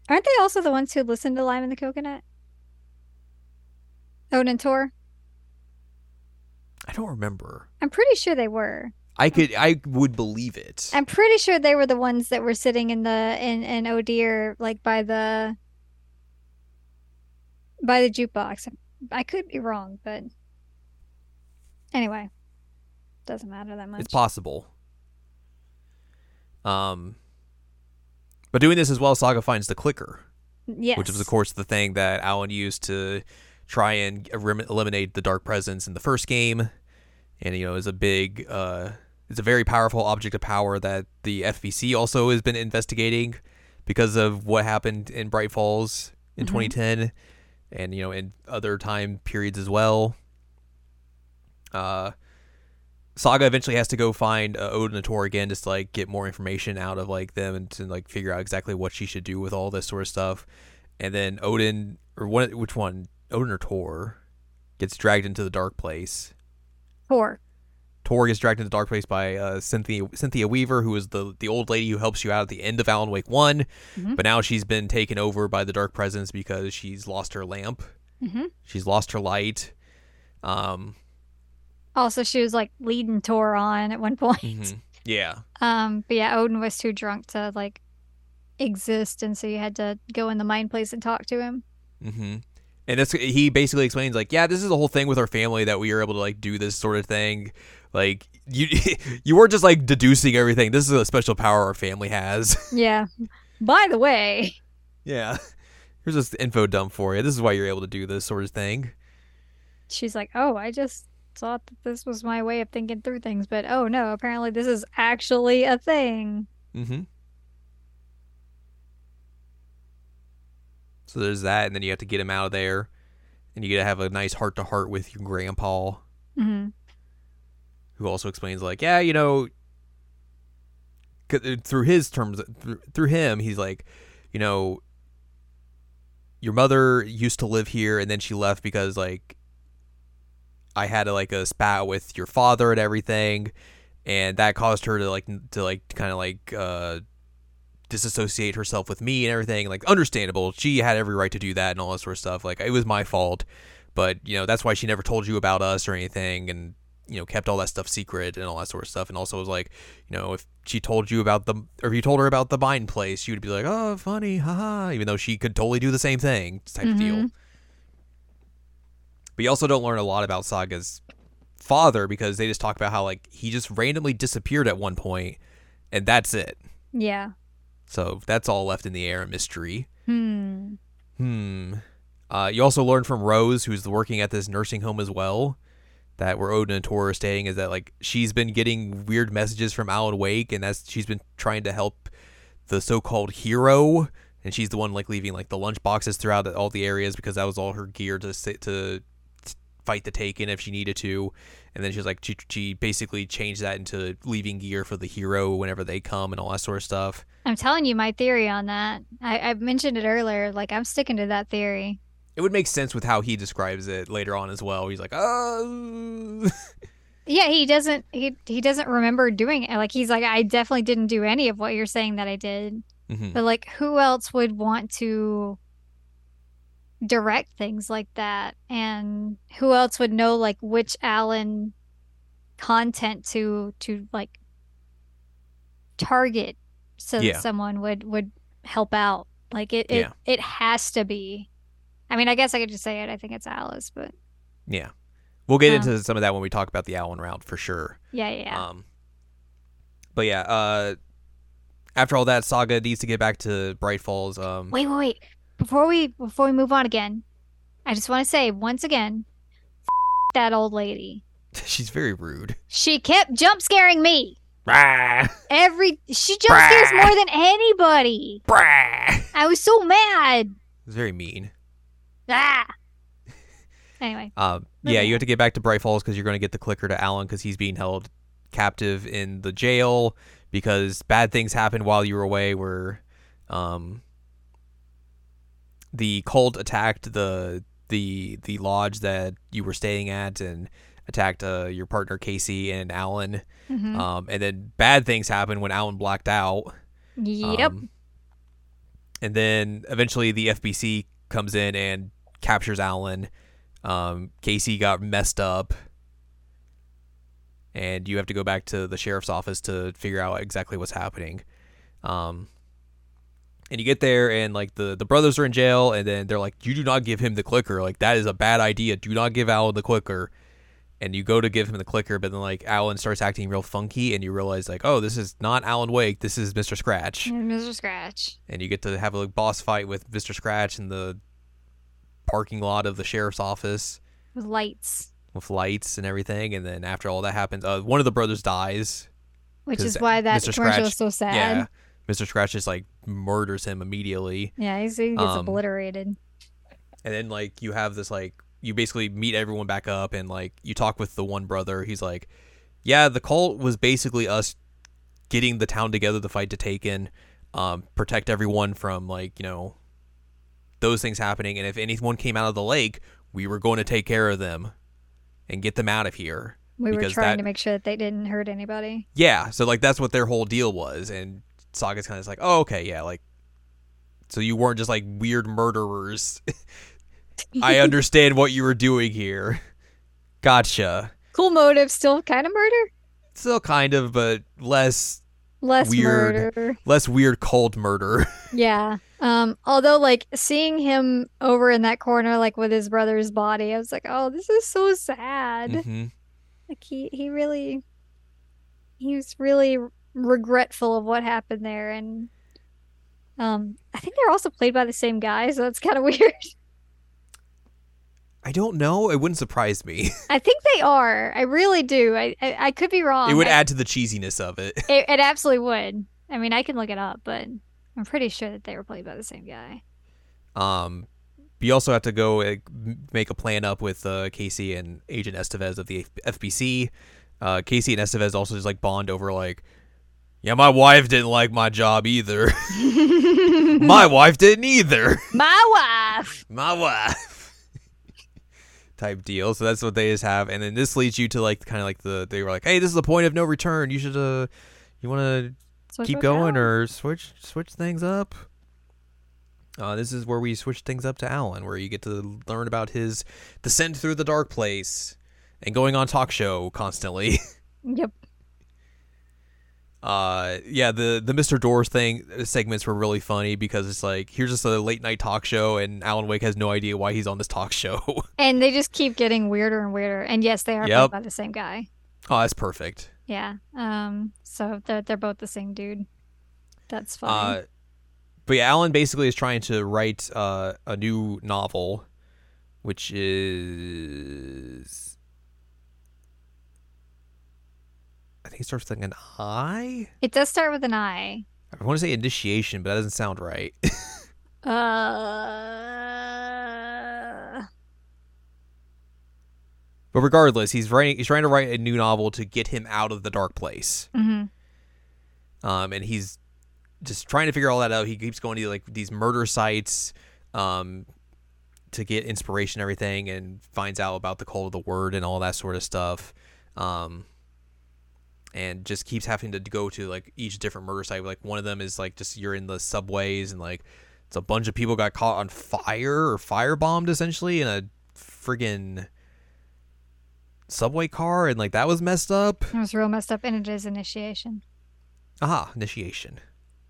Speaker 2: Aren't they also the ones who listened to Lime and the Coconut? Odin Tor?
Speaker 1: I don't remember.
Speaker 2: I'm pretty sure they were.
Speaker 1: I could, I would believe it.
Speaker 2: I'm pretty sure they were the ones that were sitting in the in in Odir like by the by the jukebox. I could be wrong, but anyway, doesn't matter that much.
Speaker 1: It's possible. Um, but doing this as well, Saga finds the clicker.
Speaker 2: yes.
Speaker 1: which was of course the thing that Alan used to try and eliminate the dark presence in the first game, and you know is a big, uh, it's a very powerful object of power that the FBC also has been investigating because of what happened in Bright Falls in
Speaker 2: Mhm.
Speaker 1: 2010, and you know in other time periods as well. Uh, Saga eventually has to go find uh, Odin and Tor again just to like get more information out of like them and to like figure out exactly what she should do with all this sort of stuff. And then Odin or one which one Odin or Tor gets dragged into the dark place.
Speaker 2: Tor.
Speaker 1: Tor gets dragged into the dark place by uh, Cynthia Cynthia Weaver, who is the the old lady who helps you out at the end of Alan Wake One,
Speaker 2: Mhm.
Speaker 1: but now she's been taken over by the dark presence because she's lost her lamp.
Speaker 2: hmm
Speaker 1: She's lost her light. Um,
Speaker 2: Also, she was like leading Tor on at one point.
Speaker 1: mhm. yeah,
Speaker 2: Um, but yeah, Odin was too drunk to like exist, and so you had to go in the mind place and talk to him.
Speaker 1: hmm And that's he basically explains like, yeah, this is the whole thing with our family that we are able to like do this sort of thing. Like you, you weren't just like deducing everything. This is a special power our family has.
Speaker 2: Yeah. By the way,
Speaker 1: yeah, here's this info dump for you. This is why you're able to do this sort of thing.
Speaker 2: she's like, "Oh, I just thought that this was my way of thinking through things, but oh no, apparently this is actually a thing."
Speaker 1: Mm-hmm. So there's that, and then you have to get him out of there, and you get to have a nice heart to heart with your grandpa.
Speaker 2: hmm
Speaker 1: who also explains like, yeah, you know, uh, through his terms, through, through him, he's like, you know, your mother used to live here, and then she left because like I had a, like a spat with your father and everything, and that caused her to like to like kind of like uh disassociate herself with me and everything. Like understandable, she had every right to do that and all that sort of stuff. Like it was my fault, but you know that's why she never told you about us or anything, and you know kept all that stuff secret and all that sort of stuff and also was like you know if she told you about the or if you told her about the mine place would be like oh funny haha even though she could totally do the same thing type of deal. But you also don't learn a lot about saga's father because they just talk about how like he just randomly disappeared at one point and that's it
Speaker 2: Yeah.
Speaker 1: so that's all left in the air a mystery
Speaker 2: Hmm.
Speaker 1: Hmm. Uh, you also learn from Rose, who's working at this nursing home as well, that where Odin and Tor are staying, is that like she's been getting weird messages from Alan Wake, and that's she's been trying to help the so-called hero, and she's the one like leaving like the lunch boxes throughout all the areas because that was all her gear to sit to fight the Taken if she needed to, and then she's like she, she basically changed that into leaving gear for the hero whenever they come and all that sort of stuff.
Speaker 2: I'm telling you my theory on that. I, I mentioned it earlier. Like I'm sticking to that theory.
Speaker 1: It would make sense with how he describes it later on as well. He's like, oh.
Speaker 2: Yeah, he doesn't. He he doesn't remember doing it. Like he's like, I definitely didn't do any of what you're saying that I did.
Speaker 1: Mhm.
Speaker 2: But like, who else would want to direct things like that? And who else would know like which Alan content to to like target so
Speaker 1: Yeah.
Speaker 2: that someone would would help out? Like it it,
Speaker 1: Yeah.
Speaker 2: it has to be. I mean, I guess I could just say it. I think it's Alice, but
Speaker 1: Yeah. We'll get
Speaker 2: Um,
Speaker 1: into some of that when we talk about the Alan route for sure.
Speaker 2: yeah, yeah. yeah.
Speaker 1: Um, but yeah, uh, after all that, Saga needs to get back to Bright Falls. Um,
Speaker 2: Wait, wait, wait. Before we before we move on again, I just want to say once again, that old lady.
Speaker 1: she's very rude.
Speaker 2: She kept jump scaring me.
Speaker 1: Brah,
Speaker 2: Every she jump scares more than anybody.
Speaker 1: brah.
Speaker 2: I was so mad.
Speaker 1: It's very mean.
Speaker 2: Ah. Anyway,
Speaker 1: Um, yeah, you have to get back to Bright Falls because you're going to get the clicker to Alan because he's being held captive in the jail because bad things happened while you were away. Where, um, the cult attacked the the the lodge that you were staying at and attacked uh, your partner Casey and Alan.
Speaker 2: Mhm.
Speaker 1: Um, and then bad things happened when Alan blacked out.
Speaker 2: yep.
Speaker 1: Um, and then eventually the FBC comes in and captures Alan. Um, Casey got messed up. And you have to go back to the sheriff's office to figure out exactly what's happening. Um, and you get there, and like the, the brothers are in jail, and then they're like, You do not give him the clicker. Like, that is a bad idea. Do not give Alan the clicker. And you go to give him the clicker, but then like Alan starts acting real funky, and you realize, like, oh, this is not Alan Wake. This is Mr. Scratch
Speaker 2: Mr. Scratch.
Speaker 1: and you get to have a like, boss fight with Mr. Scratch in the parking lot of the sheriff's office
Speaker 2: With lights.
Speaker 1: with lights and everything. And then after all that happens, uh, one of the brothers dies.
Speaker 2: which is why that
Speaker 1: Mr.
Speaker 2: commercial
Speaker 1: Scratch-
Speaker 2: is so sad.
Speaker 1: Yeah, Mr. Scratch just like murders him immediately,
Speaker 2: Yeah, he's, he gets
Speaker 1: Um,
Speaker 2: obliterated.
Speaker 1: and then like you have this like you basically meet everyone back up, and like you talk with the one brother. He's like, "Yeah, the cult was basically us getting the town together to fight to Taken, um, protect everyone from like you know those things happening. And if anyone came out of the lake, we were going to take care of them and get them out of here.
Speaker 2: We were trying
Speaker 1: that-
Speaker 2: to make sure that they didn't hurt anybody.
Speaker 1: Yeah, so like that's what their whole deal was. And Saga's kind of like, oh, okay, yeah, like so you weren't just like weird murderers. I understand what you were doing here. Gotcha.
Speaker 2: cool motive, still kind of murder.
Speaker 1: Still kind of, but less
Speaker 2: Less
Speaker 1: Weird.
Speaker 2: murder.
Speaker 1: less weird cold murder.
Speaker 2: Yeah. Um, although like seeing him over in that corner, like with his brother's body, I was like, oh, this is so sad.
Speaker 1: hmm
Speaker 2: Like he he really he was really regretful of what happened there and um I think they're also played by the same guy, so that's kind of weird.
Speaker 1: I don't know. It wouldn't surprise me.
Speaker 2: I think they are. I really do. I I, I could be wrong.
Speaker 1: it would
Speaker 2: I-
Speaker 1: add to the cheesiness of it.
Speaker 2: it, it absolutely would. I mean, I can look it up, but I'm pretty sure that they were played by the same guy.
Speaker 1: Um, you also have to go uh, make a plan up with uh, Casey and Agent Estevez of the F- FBC. Uh, Casey and Estevez also just like bond over like, yeah, my wife didn't like my job either. my wife didn't either.
Speaker 2: My wife.
Speaker 1: my wife. Type deal. So that's what they just have, and then this leads you to like kind of like the they were like, hey, this is the point of no return. You should uh, you want to keep going or switch switch things up. Uh, this is where we switch things up to Alan, where you get to learn about his descent through the dark place and going on talk show constantly.
Speaker 2: Yep.
Speaker 1: Uh, yeah, the the Mr. Doors thing uh, segments were really funny because it's like here's just a late night talk show, and Alan Wake has no idea why he's on this talk show.
Speaker 2: And they just keep getting weirder and weirder. And yes, they are
Speaker 1: Yep.
Speaker 2: played by the same guy.
Speaker 1: oh, that's perfect.
Speaker 2: Yeah. Um. So they're they're both the same dude. That's fine.
Speaker 1: Uh, but yeah, Alan basically is trying to write uh, a new novel, which is I think it starts with like an I.
Speaker 2: it does start with an I.
Speaker 1: I want to say initiation, but that doesn't sound right.
Speaker 2: Uh.
Speaker 1: But regardless, he's writing. He's trying to write a new novel to get him out of the dark place.
Speaker 2: Mm-hmm.
Speaker 1: Um, and he's just trying to figure all that out. He keeps going to like these murder sites, um, to get inspiration, and everything, and finds out about the cult of the word and all that sort of stuff. Um, and just keeps having to go to like each different murder site. Like one of them is like just you're in the subways and like it's a bunch of people got caught on fire or firebombed essentially in a friggin' subway car and like that was messed up.
Speaker 2: It was real messed up, and it is initiation.
Speaker 1: Aha, initiation.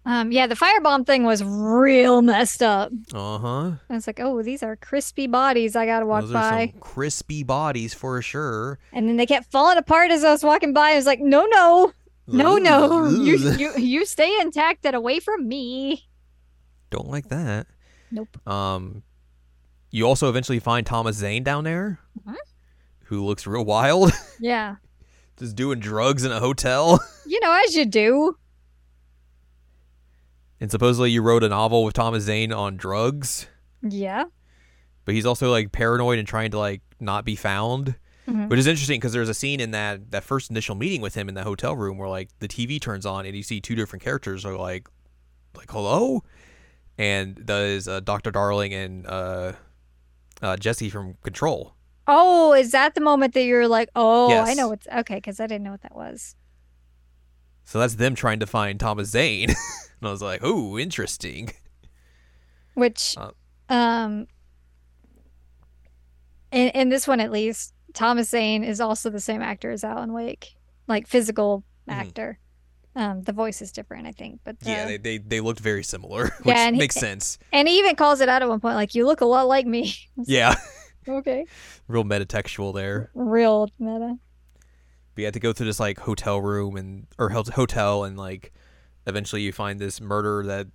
Speaker 2: Um, yeah, the firebomb thing was real messed up.
Speaker 1: Uh huh.
Speaker 2: I was like, oh, these are crispy bodies I gotta walk
Speaker 1: Those
Speaker 2: by.
Speaker 1: some crispy bodies for sure.
Speaker 2: And then they kept falling apart as I was walking by. I was like, no, no, no, no. You, you, you stay intact and away from me.
Speaker 1: Don't like that.
Speaker 2: Nope.
Speaker 1: Um, you also eventually find Thomas Zane down there,
Speaker 2: Mhm.
Speaker 1: who looks real wild,
Speaker 2: Yeah.
Speaker 1: just doing drugs in a hotel.
Speaker 2: You know, as you do.
Speaker 1: And supposedly you wrote a novel with Thomas Zane on drugs,
Speaker 2: Yeah.
Speaker 1: but he's also like paranoid and trying to like not be found.
Speaker 2: Mhm.
Speaker 1: Which is interesting because there's a scene in that that first initial meeting with him in the hotel room where like the TV turns on and you see two different characters are like like hello, and that is uh, Doctor Darling and uh, uh, Jesse from Control.
Speaker 2: Oh, is that the moment that you're like, oh, I know what's okay, because I didn't know what that was.
Speaker 1: So that's them trying to find Thomas Zane, and I was like, oh, interesting.
Speaker 2: Which,
Speaker 1: Uh,
Speaker 2: um, in, in this one at least, Thomas Zane is also the same actor as Alan Wake, like physical
Speaker 1: Mhm.
Speaker 2: actor. Um, the voice is different, I think, but
Speaker 1: Yeah,
Speaker 2: uh,
Speaker 1: they, they they looked very similar, which
Speaker 2: he-
Speaker 1: makes sense.
Speaker 2: and he even calls it out at one point, like you look a lot like me.
Speaker 1: Yeah,
Speaker 2: okay,
Speaker 1: real metatextual there.
Speaker 2: real meta.
Speaker 1: But you had to go through this like hotel room and or hotel and like eventually you find this murder that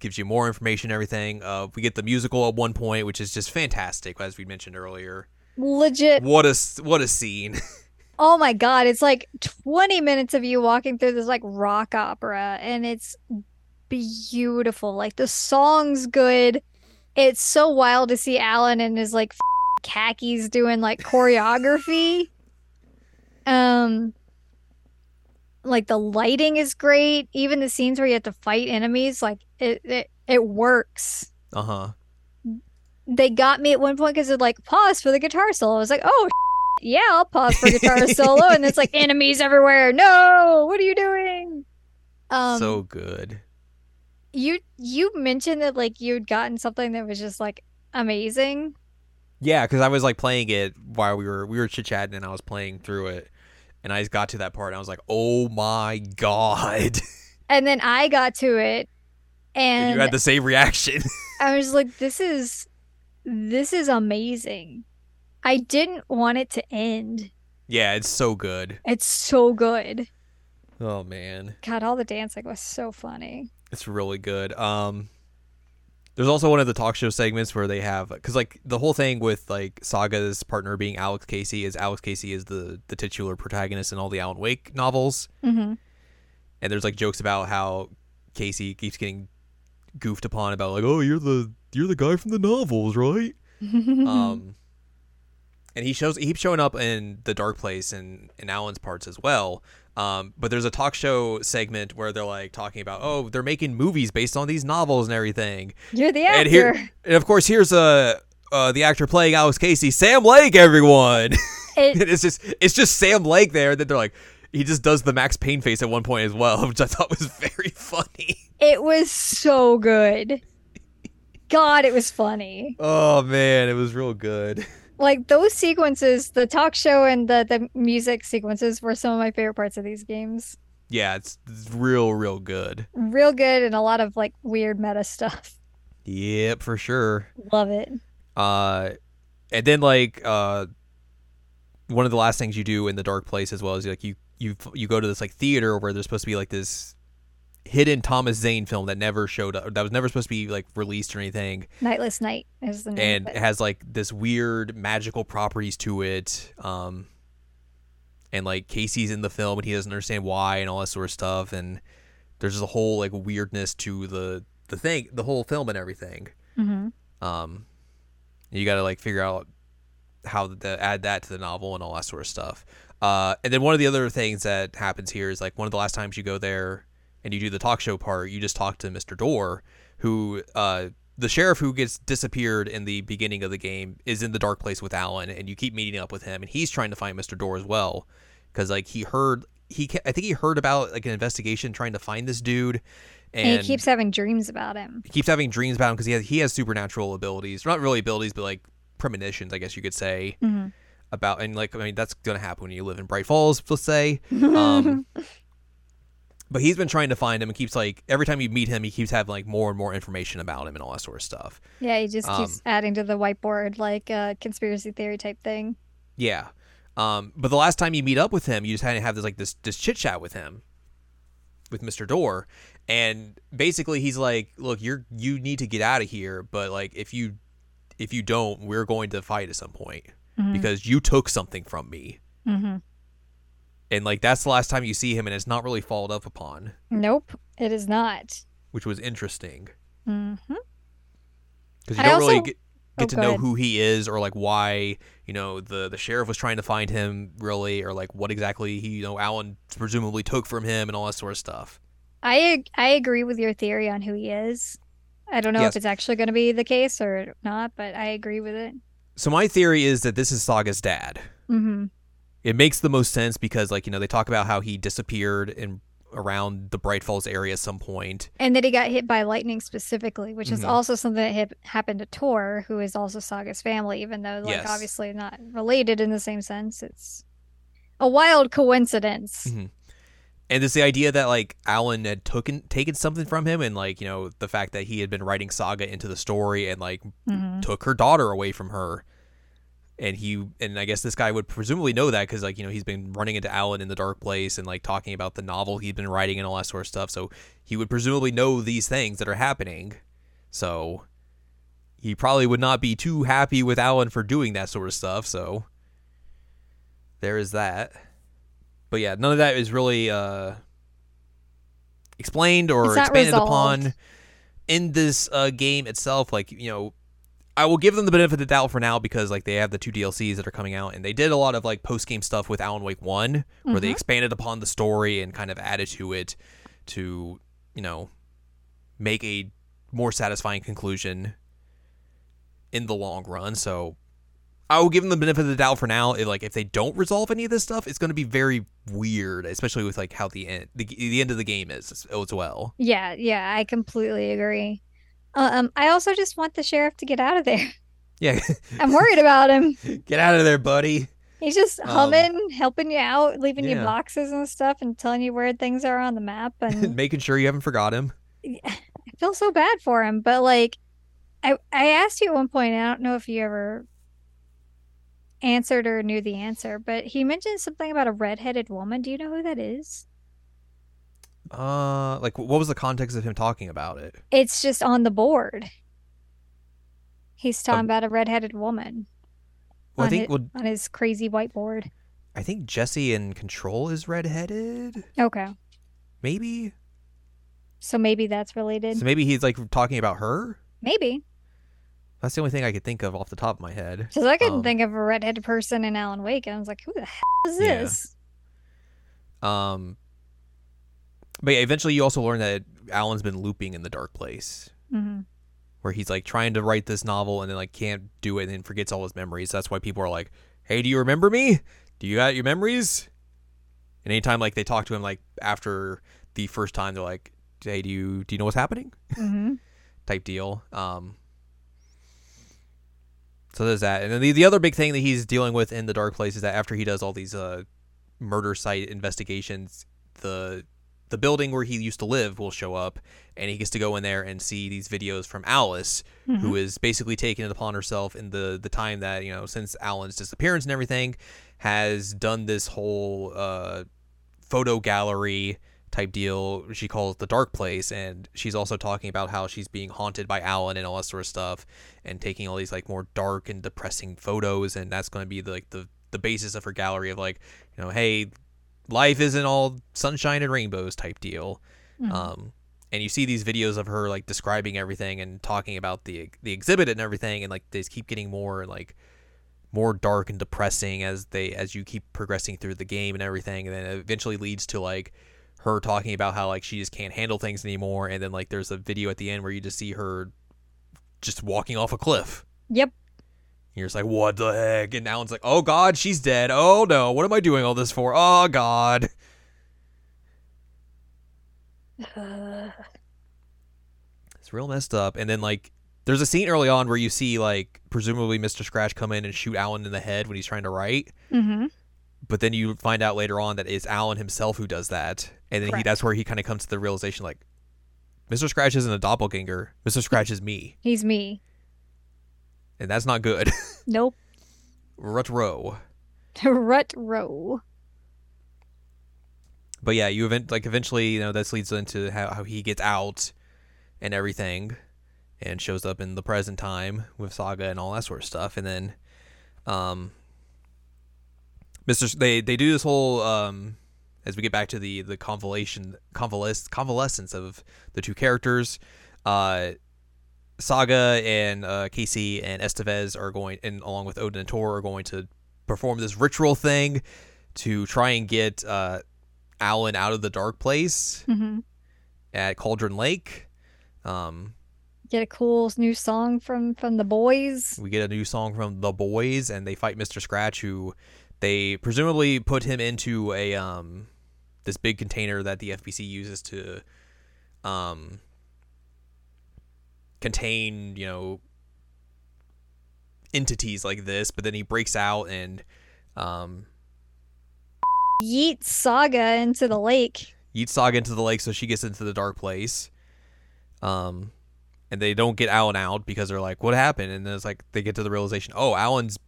Speaker 1: gives you more information and everything. Uh, we get the musical at one point, which is just fantastic, as we mentioned earlier.
Speaker 2: Legit.
Speaker 1: What a what a scene!
Speaker 2: Oh my god, it's like 20 minutes of you walking through this like rock opera and it's beautiful. Like the song's good. It's so wild to see Alan in his like khakis doing like choreography. Um like the lighting is great. Even the scenes where you have to fight enemies, like it it, it works.
Speaker 1: Uh huh.
Speaker 2: They got me at one point because they're like pause for the guitar solo. I was like, oh yeah, I'll pause for guitar solo, and it's like enemies everywhere. No, what are you doing? Um,
Speaker 1: so good.
Speaker 2: you you mentioned that like you'd gotten something that was just like amazing.
Speaker 1: Yeah, because I was like playing it while we were we were chit chatting and I was playing through it, and I just got to that part and I was like, oh my god!
Speaker 2: And then I got to it,
Speaker 1: and
Speaker 2: and
Speaker 1: you had the same reaction.
Speaker 2: I was like, this is this is amazing. I didn't want it to end.
Speaker 1: yeah, it's so good.
Speaker 2: It's so good.
Speaker 1: Oh man.
Speaker 2: God, all the dancing was so funny.
Speaker 1: It's really good. Um, there's also one of the talk show segments where they have because like the whole thing with like Saga's partner being Alex Casey is Alex Casey is the the titular protagonist in all the Alan Wake novels,
Speaker 2: hmm
Speaker 1: and there's like jokes about how Casey keeps getting goofed upon about like oh you're the you're the guy from the novels right? Um and he shows he keeps showing up in the dark place and in Alan's parts as well um but there's a talk show segment where they're like talking about oh they're making movies based on these novels and everything
Speaker 2: You're the actor.
Speaker 1: and here and of course here's uh, uh the actor playing Alex Casey Sam Lake everyone
Speaker 2: It-
Speaker 1: it's just it's just Sam Lake there that they're like he just does the Max Payne face at one point as well which I thought was very funny
Speaker 2: It was so good. God, it was funny.
Speaker 1: oh man it was real good
Speaker 2: Like those sequences, the talk show and the the music sequences were some of my favorite parts of these games.
Speaker 1: yeah it's, it's real real good
Speaker 2: Real good and a lot of like weird meta stuff.
Speaker 1: yep for sure
Speaker 2: Love it.
Speaker 1: Uh, and then like uh, one of the last things you do in the dark place as well is like you you you go to this like theater where there's supposed to be like this hidden Thomas Zane film that never showed up that was never supposed to be like released or anything.
Speaker 2: Nightless Night is the name
Speaker 1: and it. has like this weird magical properties to it um and like Casey's in the film and he doesn't understand why and all that sort of stuff and there's just a whole like weirdness to the the thing the whole film and everything.
Speaker 2: Hmm
Speaker 1: um you got to like figure out how to add that to the novel and all that sort of stuff. Uh, and then one of the other things that happens here is like one of the last times you go there and you do the talk show part, you just talk to Mr. Door, who uh, the sheriff who gets disappeared in the beginning of the game is in the dark place with Alan, and you keep meeting up with him, and he's trying to find Mr. Door as well, because like he heard he I think he heard about like an investigation trying to find this dude. And,
Speaker 2: And he keeps having dreams about him.
Speaker 1: he keeps having dreams about him because he has he has supernatural abilities, not really abilities, but like premonitions, I guess you could say
Speaker 2: hmm
Speaker 1: about and like I mean that's gonna happen when you live in Bright Falls, let's say. Um, but he's been trying to find him and keeps like every time you meet him, he keeps having like more and more information about him and all that sort of stuff.
Speaker 2: Yeah, he just keeps
Speaker 1: Um,
Speaker 2: adding to the whiteboard like a conspiracy theory type thing.
Speaker 1: Yeah. Um, but the last time you meet up with him, you just had to have this like this this chit chat with him, with Mister Door, and basically he's like, "Look, you're you need to get out of here, but like if you if you don't, we're going to fight at some point
Speaker 2: Mhm.
Speaker 1: because you took something from me."
Speaker 2: hmm
Speaker 1: And like that's the last time you see him, and it's not really followed up upon,
Speaker 2: Nope, it is not.
Speaker 1: which was interesting
Speaker 2: hmm
Speaker 1: because you
Speaker 2: I
Speaker 1: don't really
Speaker 2: also-
Speaker 1: get,
Speaker 2: Oh,
Speaker 1: to know
Speaker 2: ahead.
Speaker 1: who he is or like why you know the the sheriff was trying to find him really or like what exactly he you know Alan presumably took from him and all that sort of stuff.
Speaker 2: I I agree with your theory on who he is. I don't know
Speaker 1: Yes.
Speaker 2: if it's actually going to be the case or not, but I agree with it.
Speaker 1: So my theory is that this is Saga's dad.
Speaker 2: hmm
Speaker 1: It makes the most sense because like you know they talk about how he disappeared in around the Bright Falls area at some.
Speaker 2: And that he got hit by lightning specifically, which is
Speaker 1: Mhm.
Speaker 2: also something that hap- happened to Tor, who is also Saga's family, even though like
Speaker 1: Yes.
Speaker 2: obviously not related in the same sense. It's a wild coincidence.
Speaker 1: Mhm. And it's the idea that like Alan had taken taken something from him and like you know the fact that he had been writing Saga into the story and like
Speaker 2: Mhm.
Speaker 1: took her daughter away from her. And he and I guess this guy would presumably know that because like you know he's been running into Alan in the dark place and like talking about the novel he'd been writing and all that sort of stuff. So he would presumably know these things that are happening. So he probably would not be too happy with Alan for doing that sort of stuff. So there is that. But yeah, none of that is really uh, explained or expanded
Speaker 2: resolved.
Speaker 1: upon in this uh, game itself. Like you know, I will give them the benefit of the doubt for now because like they have the two DLCs that are coming out, and they did a lot of like post game stuff with Alan Wake One, where they
Speaker 2: Mhm.
Speaker 1: expanded upon the story and kind of added to it to you know make a more satisfying conclusion in the long run. So I will give them the benefit of the doubt for now. If, like if they don't resolve any of this stuff, it's going to be very weird, especially with like how the end the, the end of the game is as well.
Speaker 2: Yeah, yeah, I completely agree. Um, I also just want the sheriff to get out of there.
Speaker 1: Yeah,
Speaker 2: I'm worried about him.
Speaker 1: get out of there, buddy.
Speaker 2: He's just
Speaker 1: Um,
Speaker 2: humming, helping you out, leaving you boxes and stuff, and telling you where things are on the map. And
Speaker 1: Making sure you haven't forgot him.
Speaker 2: I feel so bad for him. But like, I I asked you at one point. I don't know if you ever answered or knew the answer, but he mentioned something about a redheaded woman. Do you know who that is?
Speaker 1: Uh, like what was the context of him talking about it?
Speaker 2: It's just on the board. He's talking
Speaker 1: Um,
Speaker 2: about a redheaded woman
Speaker 1: Well, I think
Speaker 2: it-
Speaker 1: well,
Speaker 2: on his crazy whiteboard.
Speaker 1: I think Jesse in Control is redheaded.
Speaker 2: Okay,
Speaker 1: Maybe.
Speaker 2: so maybe that's related.
Speaker 1: So maybe he's like talking about her.
Speaker 2: Maybe.
Speaker 1: That's the only thing I could think of off the top of my head.
Speaker 2: Because I couldn't
Speaker 1: Um,
Speaker 2: think of a redheaded person in Alan Wake. and I was like, who the hell is
Speaker 1: Yeah.
Speaker 2: this?
Speaker 1: Um, but yeah, eventually you also learn that Alan's been looping in the dark place,
Speaker 2: hmm
Speaker 1: where he's like trying to write this novel and then like can't do it and then forgets all his memories. That's why people are like, "Hey, do you remember me? Do you got your memories?" And anytime like they talk to him like after the first time, they're like, "Hey, do you do you know what's happening?"
Speaker 2: hmm
Speaker 1: type deal. Um, so there's that, and then the, the other big thing that he's dealing with in the dark place is that after he does all these uh, murder site investigations, the the building where he used to live will show up, and he gets to go in there and see these videos from Alice, who is basically taking it upon herself in the the time that you know since Alan's disappearance and everything, has done this whole uh, photo gallery type deal. She calls the dark place and she's also talking about how she's being haunted by alan and all that sort of stuff and taking all these like more dark and depressing photos and that's going to be the, like the the basis of her gallery of like you know hey life isn't all sunshine and rainbows type deal
Speaker 2: Mhm.
Speaker 1: um and you see these videos of her like describing everything and talking about the the exhibit and everything and like they keep getting more like more dark and depressing as they as you keep progressing through the game and everything, and then it eventually leads to like her talking about how like she just can't handle things anymore, and then like there's a video at the end where you just see her just walking off a cliff.
Speaker 2: Yep.
Speaker 1: You're just like, what the heck? And Alan's like, oh god, she's dead. Oh no, what am I doing all this for? Oh god. It's real messed up. And then like there's a scene early on where you see like presumably Mr. Scratch come in and shoot Alan in the head when he's trying to write.
Speaker 2: Mm-hmm.
Speaker 1: But then you find out later on that it's Alan himself who does that. And then he that's where he kind of comes to the realization like Mr. Scratch isn't a doppelganger. Mr. Scratch is me.
Speaker 2: He's me.
Speaker 1: And that's not good.
Speaker 2: Nope.
Speaker 1: Rut row.
Speaker 2: Rut row.
Speaker 1: But yeah, you event like eventually, you know, this leads into how, how he gets out and everything and shows up in the present time with Saga and all that sort of stuff. And then um Mr. They they do this whole um as we get back to the the convalescence convalescence of the two characters, uh Saga and uh, Casey and Estevez are going, and along with Odin and Tor, are going to perform this ritual thing to try and get uh, Alan out of the dark place
Speaker 2: Mm-hmm.
Speaker 1: at Cauldron Lake. Um,
Speaker 2: Get a cool new song from from the boys.
Speaker 1: we get a new song from the boys, and they fight Mr. Scratch, who they presumably put him into a um, this big container that the FBC uses to um, contain, you know, entities like this. But then he breaks out and um,
Speaker 2: Yeet Saga into the lake.
Speaker 1: yeets Saga into the lake, so she gets into the dark place. Um, and they don't get Alan out because they're like, "What happened?" And then it's like they get to the realization, "Oh, Alan's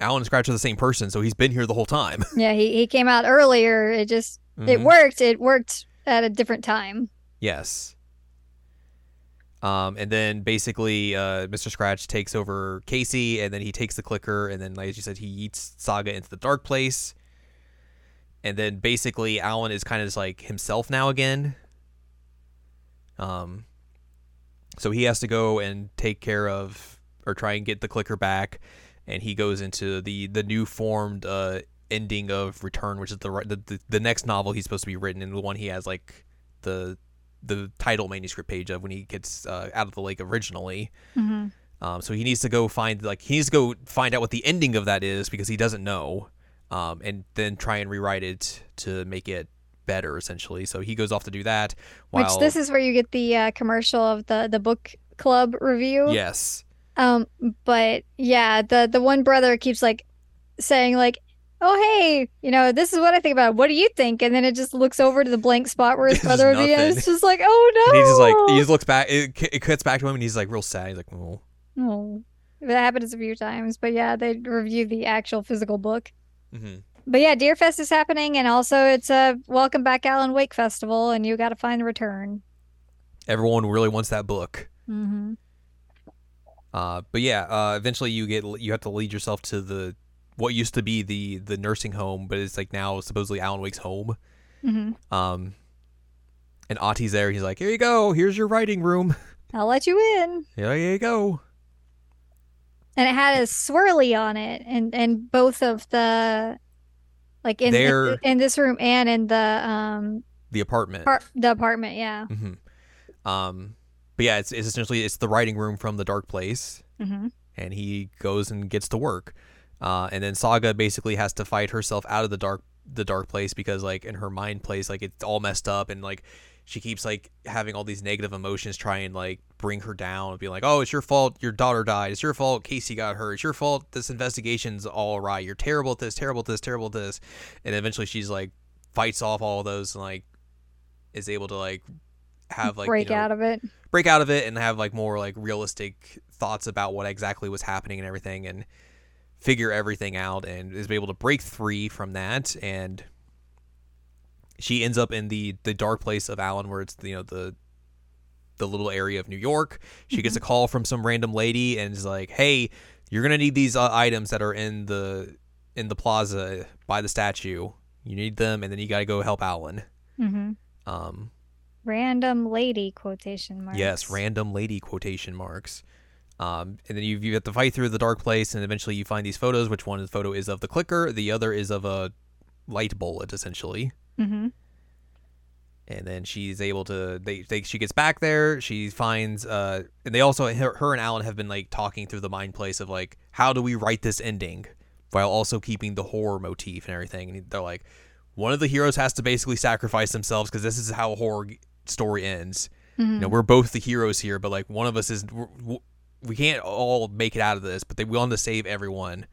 Speaker 1: Alan and Scratch are the same person, so he's been here the whole time."
Speaker 2: Yeah, he, he came out earlier. It just it
Speaker 1: Mhm.
Speaker 2: worked. It worked at a different time.
Speaker 1: Yes. Um, and then basically, uh, Mr. Scratch takes over Casey, and then he takes the clicker, and then, like you said, he eats Saga into the dark place. And then basically, Alan is kind of just like himself now again. Um, so he has to go and take care of or try and get the clicker back, and he goes into the the new formed uh, ending of Return, which is the, the the the next novel he's supposed to be written, and the one he has like the the title manuscript page of when he gets uh, out of the lake originally.
Speaker 2: Mm-hmm.
Speaker 1: Um, so he needs to go find like he needs to go find out what the ending of that is because he doesn't know, um, and then try and rewrite it to make it better essentially. So he goes off to do that. While
Speaker 2: Which this is where you get the uh, commercial of the the book club review.
Speaker 1: yes,
Speaker 2: Um, but yeah, the the one brother keeps like saying like, "Oh hey, you know, this is what I think about. it. What do you think?" And then it just looks over to the blank spot where his
Speaker 1: There's
Speaker 2: brother would be, and it's just like, "Oh no!"
Speaker 1: and he's just like he just looks back. It, it cuts back to him, and he's like real sad. He's like, oh.
Speaker 2: Oh, that happens a few times, but yeah, they review the actual physical book.
Speaker 1: hmm
Speaker 2: But yeah, Deerfest is happening, and also it's a Welcome Back Alan Wake Festival, and you got to find the return.
Speaker 1: everyone really wants that book.
Speaker 2: Mm-hmm.
Speaker 1: Uh, but yeah, uh, eventually you get you have to lead yourself to the what used to be the the nursing home, but it's like now supposedly Alan Wake's home.
Speaker 2: Mm-hmm.
Speaker 1: Um, and Ahti's there. He's like, "Here you go. Here's your writing room.
Speaker 2: I'll let you in.
Speaker 1: Yeah, here you go."
Speaker 2: And it had a swirly on it, and and both of the like in
Speaker 1: There-
Speaker 2: in, in this room and in the um
Speaker 1: The apartment.
Speaker 2: par- the apartment. Yeah.
Speaker 1: hmm Um, but yeah, it's, it's essentially it's the writing room from the dark place,
Speaker 2: Mm-hmm.
Speaker 1: and he goes and gets to work. Uh, and then Saga basically has to fight herself out of the dark the dark place because like in her mind place like it's all messed up and like she keeps like having all these negative emotions try and like bring her down and be like oh it's your fault. Your daughter died. It's your fault. Casey got hurt. It's your fault. This investigation's all right. You're terrible at this terrible at this terrible at this. And eventually she's like fights off all of those and like is able to like have like
Speaker 2: Break
Speaker 1: you know,
Speaker 2: out of it.
Speaker 1: break out of it and have like more like realistic thoughts about what exactly was happening and everything. And figure everything out and is able to break free from that and she ends up in the the dark place of Alan where it's you know the the little area of New York. She gets a call from some random lady and is like, "Hey, you're going to need these uh, items that are in the in the plaza by the statue. You need them and then you got to go help Alan."
Speaker 2: Mm-hmm.
Speaker 1: Um
Speaker 2: Random lady quotation marks.
Speaker 1: Yes, random lady quotation marks. Um, and then you you have to fight through the dark place, and eventually you find these photos. Which one photo is of the clicker? The other is of a light bullet, essentially.
Speaker 2: Mm-hmm.
Speaker 1: And then she's able to. They, they she gets back there. She finds. Uh, and they also her, her and Alan have been like talking through the mind place of like how do we write this ending while also keeping the horror motif and everything. And they're like, one of the heroes has to basically sacrifice themselves because this is how a horror story ends.
Speaker 2: Mm-hmm.
Speaker 1: You know, we're both the heroes here, but like one of us is we can't all make it out of this, but they want to save everyone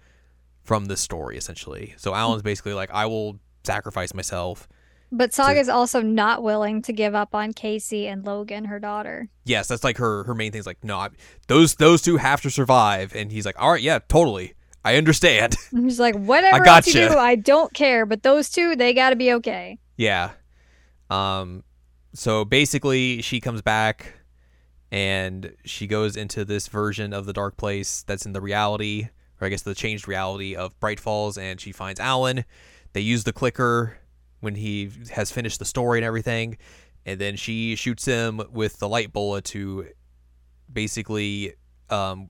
Speaker 1: from this story essentially. So Alan's basically like, I will sacrifice myself.
Speaker 2: But Saga's also not willing to give up on Casey and Logan, her daughter.
Speaker 1: Yes, that's like her her main thing. Is like, no, I, those those two have to survive, and he's like, all right, yeah, totally, I understand.
Speaker 2: He's like, whatever
Speaker 1: I
Speaker 2: else you do, I don't care. But those two, they got to be okay.
Speaker 1: yeah. Um. So basically, she comes back, and she goes into this version of the dark place that's in the reality, or I guess the changed reality of Bright Falls, and she finds Alan. They use the clicker when he has finished the story and everything, and then she shoots him with the light bullet to basically, um,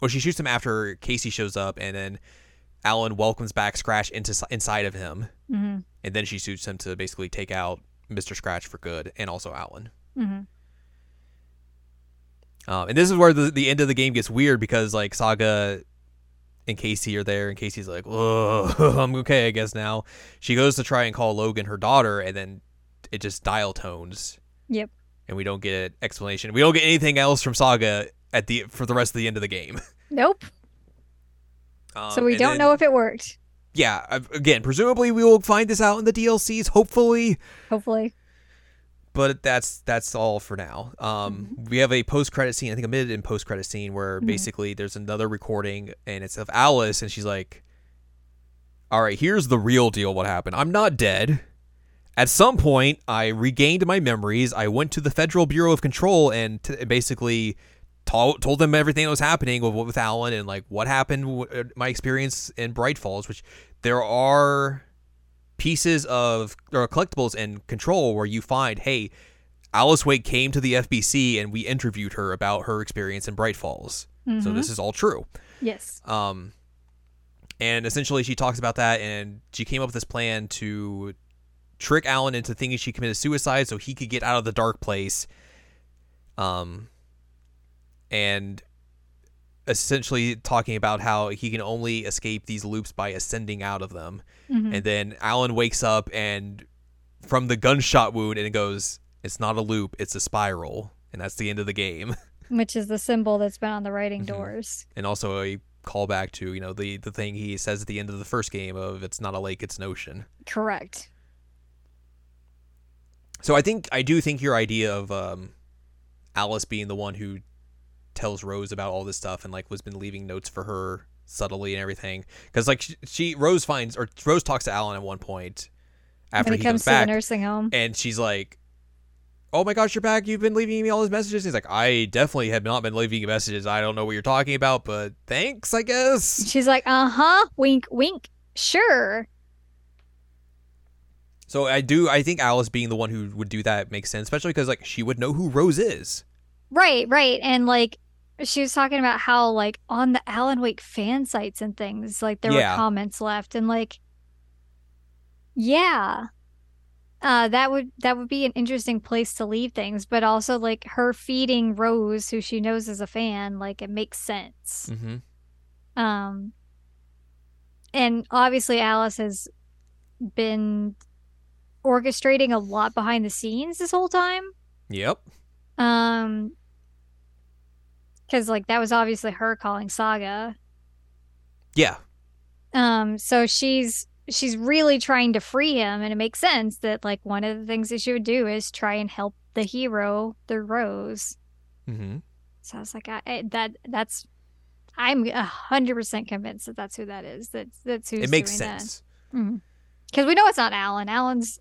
Speaker 1: well, she shoots him after Casey shows up, and then Alan welcomes back Scratch into inside of him,
Speaker 2: Mm-hmm.
Speaker 1: and then she shoots him to basically take out Mr. Scratch for good, and also Alan.
Speaker 2: Mm-hmm.
Speaker 1: Um, and this is where the, the end of the game gets weird because like Saga and Casey are there, and Casey's like, "Oh, I'm okay, I guess now." She goes to try and call Logan her daughter, and then it just dial tones,
Speaker 2: Yep.
Speaker 1: and we don't get an explanation. We don't get anything else from Saga at the for the rest of the end of the game.
Speaker 2: Nope.
Speaker 1: Um,
Speaker 2: so we don't
Speaker 1: then-
Speaker 2: know if it worked.
Speaker 1: Yeah, again, presumably we will find this out in the DLCs, hopefully.
Speaker 2: Hopefully.
Speaker 1: But that's that's all for now. Um, we have a post credit scene, I think a mid and post credit scene where
Speaker 2: Mhm.
Speaker 1: basically there's another recording and it's of Alice and she's like, "All right, here's the real deal. What happened? I'm not dead. At some point, I regained my memories. I went to the Federal Bureau of Control and t- basically." Told, told them everything that was happening with, with Alan and like what happened, w- uh, my experience in Bright Falls, which there are pieces of or collectibles and control where you find, hey, Alice Wake came to the FBC and we interviewed her about her experience in Bright Falls. So
Speaker 2: Mhm.
Speaker 1: this is all true.
Speaker 2: Yes.
Speaker 1: Um, and essentially, she talks about that, and she came up with this plan to trick Alan into thinking she committed suicide so he could get out of the dark place. Um, and essentially talking about how he can only escape these loops by ascending out of them.
Speaker 2: Mhm.
Speaker 1: And then Alan wakes up and from the gunshot wound, and it goes, "It's not a loop, it's a spiral," and that's the end of the game.
Speaker 2: Which is the symbol that's been on the writing
Speaker 1: Mhm.
Speaker 2: doors.
Speaker 1: and also a callback to you know the the thing he says at the end of the first game of "It's not a lake, it's an ocean."
Speaker 2: Correct.
Speaker 1: So I think I do think your idea of um, Alice being the one who tells Rose about all this stuff and like was been leaving notes for her subtly and everything because like she, she Rose finds or Rose talks to Alan at one point after
Speaker 2: when
Speaker 1: he
Speaker 2: it comes
Speaker 1: comes
Speaker 2: to the nursing home.
Speaker 1: and she's like oh my gosh you're back you've been leaving me all these messages he's like i definitely have not been leaving you messages i don't know what you're talking about but thanks i guess
Speaker 2: She's like, uh huh, wink, wink. Sure.
Speaker 1: so i do i think alice being the one who would do that makes sense especially because like she would know who rose is
Speaker 2: Right, right. And like she was talking about how like on the Alan Wake fan sites and things, like there
Speaker 1: Yeah.
Speaker 2: were comments left and like yeah. Uh that would that would be an interesting place to leave things, but also like her feeding Rose, who she knows is a fan, like it makes sense.
Speaker 1: mm-hmm.
Speaker 2: Um and obviously Alice has been orchestrating a lot behind the scenes this whole time.
Speaker 1: yep
Speaker 2: Um, because like that was obviously her calling Saga.
Speaker 1: yeah
Speaker 2: Um, so she's she's really trying to free him, and it makes sense that like one of the things that she would do is try and help the hero, the Rose.
Speaker 1: mm-hmm.
Speaker 2: So I was like, I, I, that that's. I'm a hundred percent convinced that that's who that is. That's that's who's
Speaker 1: it makes sense
Speaker 2: that. Because we know it's not Alan. Alan's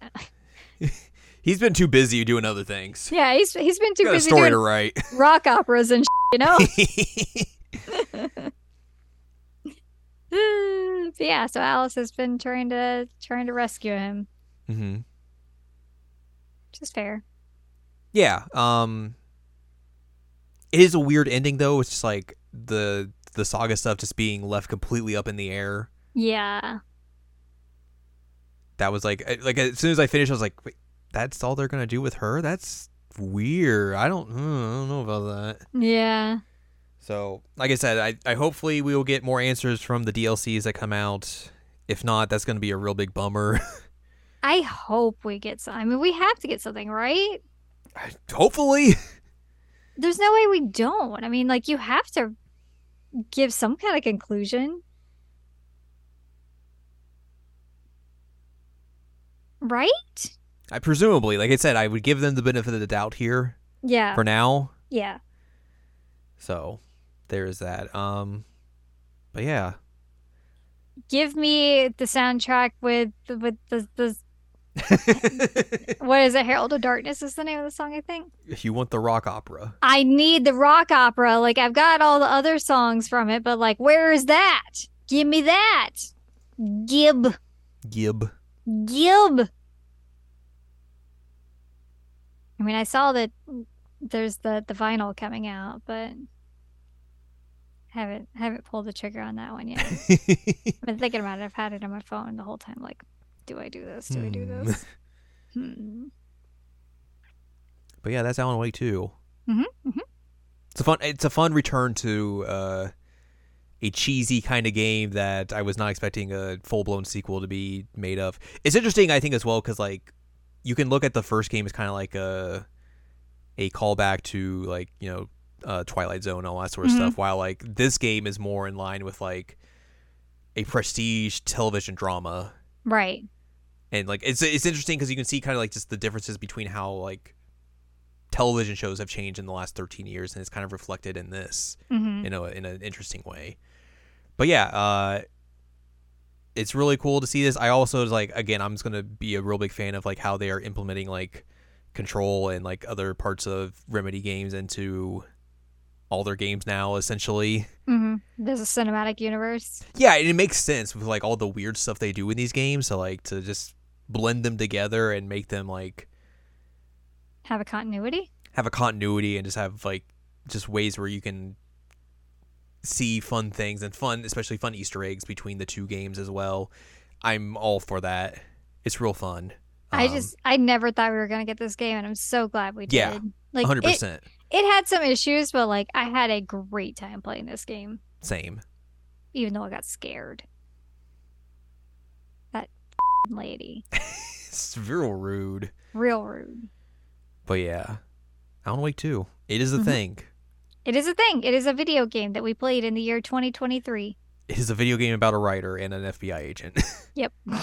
Speaker 1: he's been too busy doing other things
Speaker 2: yeah, he's he's been too busy
Speaker 1: story
Speaker 2: doing
Speaker 1: to write
Speaker 2: rock operas and you know. Yeah, so Alice has been trying to trying to rescue him,
Speaker 1: mm-hmm.
Speaker 2: which is fair.
Speaker 1: Yeah. Um It is a weird ending though. It's just like the the saga stuff just being left completely up in the air.
Speaker 2: Yeah.
Speaker 1: That was like like as soon as I finished, I was like, Wait, that's all they're gonna do with her. That's weird. I don't, hmm, I don't know about that.
Speaker 2: Yeah.
Speaker 1: So, like I said, I, I hopefully we will get more answers from the DLCs that come out. If not, that's going to be a real big bummer.
Speaker 2: I hope we get some. I mean, we have to get something, right?
Speaker 1: hopefully.
Speaker 2: There's no way we don't. I mean, like, you have to give some kind of conclusion. Right?
Speaker 1: I presumably, like I said, I would give them the benefit of the doubt here
Speaker 2: Yeah.
Speaker 1: for now.
Speaker 2: Yeah.
Speaker 1: So, there's that. Um but yeah.
Speaker 2: Give me the soundtrack with the, with the, the what is it? Herald of Darkness is the name of the song, I think.
Speaker 1: if you want the rock opera.
Speaker 2: I need the rock opera. Like I've got all the other songs from it, but like where is that? Give me that. Gib.
Speaker 1: Gib.
Speaker 2: Gib. I mean, I saw that there's the the vinyl coming out, but haven't haven't pulled the trigger on that one yet. I've been thinking about it. I've had it on my phone the whole time. Like, do I do this? Do I do
Speaker 1: Hmm.
Speaker 2: this? Hmm.
Speaker 1: But yeah, that's Alan Wake 2.
Speaker 2: Mhm, mhm.
Speaker 1: It's a fun it's a fun return to uh a cheesy kind of game that I was not expecting a full-blown sequel to be made of. It's interesting I think as well cuz like you can look at the first game as kind of like a a callback to like, you know, uh Twilight Zone and all that sort of
Speaker 2: Mhm.
Speaker 1: stuff while like this game is more in line with like a prestige television drama
Speaker 2: Right.
Speaker 1: and like it's it's interesting because you can see kind of like just the differences between how like television shows have changed in the last 13 years and it's kind of reflected in this
Speaker 2: hmm
Speaker 1: you know in an interesting way but yeah uh it's really cool to see this i also was like again i'm just gonna be a real big fan of like how they are implementing like control and like other parts of remedy games into all their games now essentially
Speaker 2: hmm There's a cinematic universe.
Speaker 1: yeah, and it makes sense with like all the weird stuff they do in these games. So like to just blend them together and make them like
Speaker 2: Have a continuity.
Speaker 1: have a continuity and just have like just ways where you can see fun things and fun, especially fun Easter eggs between the two games as well. I'm all for that. It's real fun.
Speaker 2: I
Speaker 1: Um,
Speaker 2: just I never thought we were gonna get this game, and I'm so glad we did.
Speaker 1: Yeah,
Speaker 2: like
Speaker 1: hundred
Speaker 2: it,
Speaker 1: percent
Speaker 2: it had some issues, but like I had a great time playing this game,
Speaker 1: same.
Speaker 2: even though I got scared. That lady,
Speaker 1: It's real rude,
Speaker 2: real rude.
Speaker 1: but yeah, Alan Wake two. It is a
Speaker 2: Mhm.
Speaker 1: thing.
Speaker 2: It is a thing. It is a video game that we played in the year 2023.
Speaker 1: It is a video game about a writer and an FBI agent.
Speaker 2: Yep.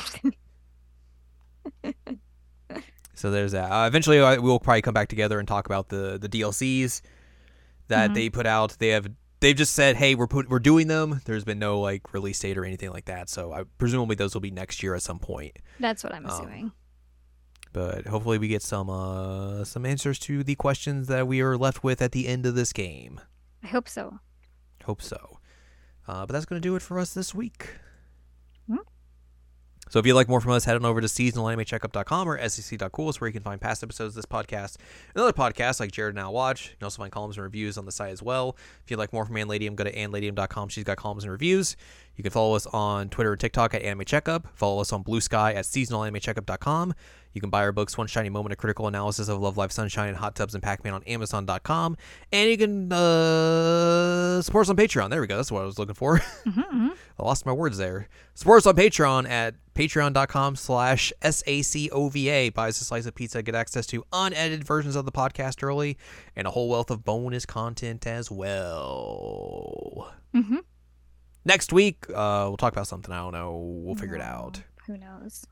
Speaker 1: So there's that. Uh, eventually, I, we'll probably come back together and talk about the the DLCs that
Speaker 2: Mhm.
Speaker 1: they put out. They have they've just said, hey, we're put we're doing them. There's been no like release date or anything like that. So I presumably those will be next year at some point.
Speaker 2: That's what I'm
Speaker 1: Um,
Speaker 2: assuming.
Speaker 1: But hopefully, we get some uh some answers to the questions that we are left with at the end of this game.
Speaker 2: I hope so.
Speaker 1: Hope so. Uh, but that's going to do it for us this week.
Speaker 2: Hmm.
Speaker 1: So if you'd like more from us, head on over to seasonalanimecheckup.com or sec.cool is where you can find past episodes of this podcast and other podcasts like Jared Now Watch. You can also find columns and reviews on the site as well. If you'd like more from Anne Ladyem, go to anneladyem.com. She's got columns and reviews. You can follow us on Twitter and TikTok at Anime Checkup. Follow us on Blue Sky at seasonalanimecheckup.com. You can buy our books, One Shiny Moment, a critical analysis of Love, Live, Sunshine, and Hot Tubs and Pac-Man on Amazon.com. And you can uh, support us on Patreon. There we go. That's what I was looking for.
Speaker 2: hmm hmm
Speaker 1: I lost my words there. Support us on Patreon at patreon.com slash S-A-C-O-V-A. Buy us a slice of pizza, get access to unedited versions of the podcast early, and a whole wealth of bonus content as well.
Speaker 2: hmm
Speaker 1: Next week, uh, we'll talk about something. I don't know. We'll figure it out.
Speaker 2: Who knows?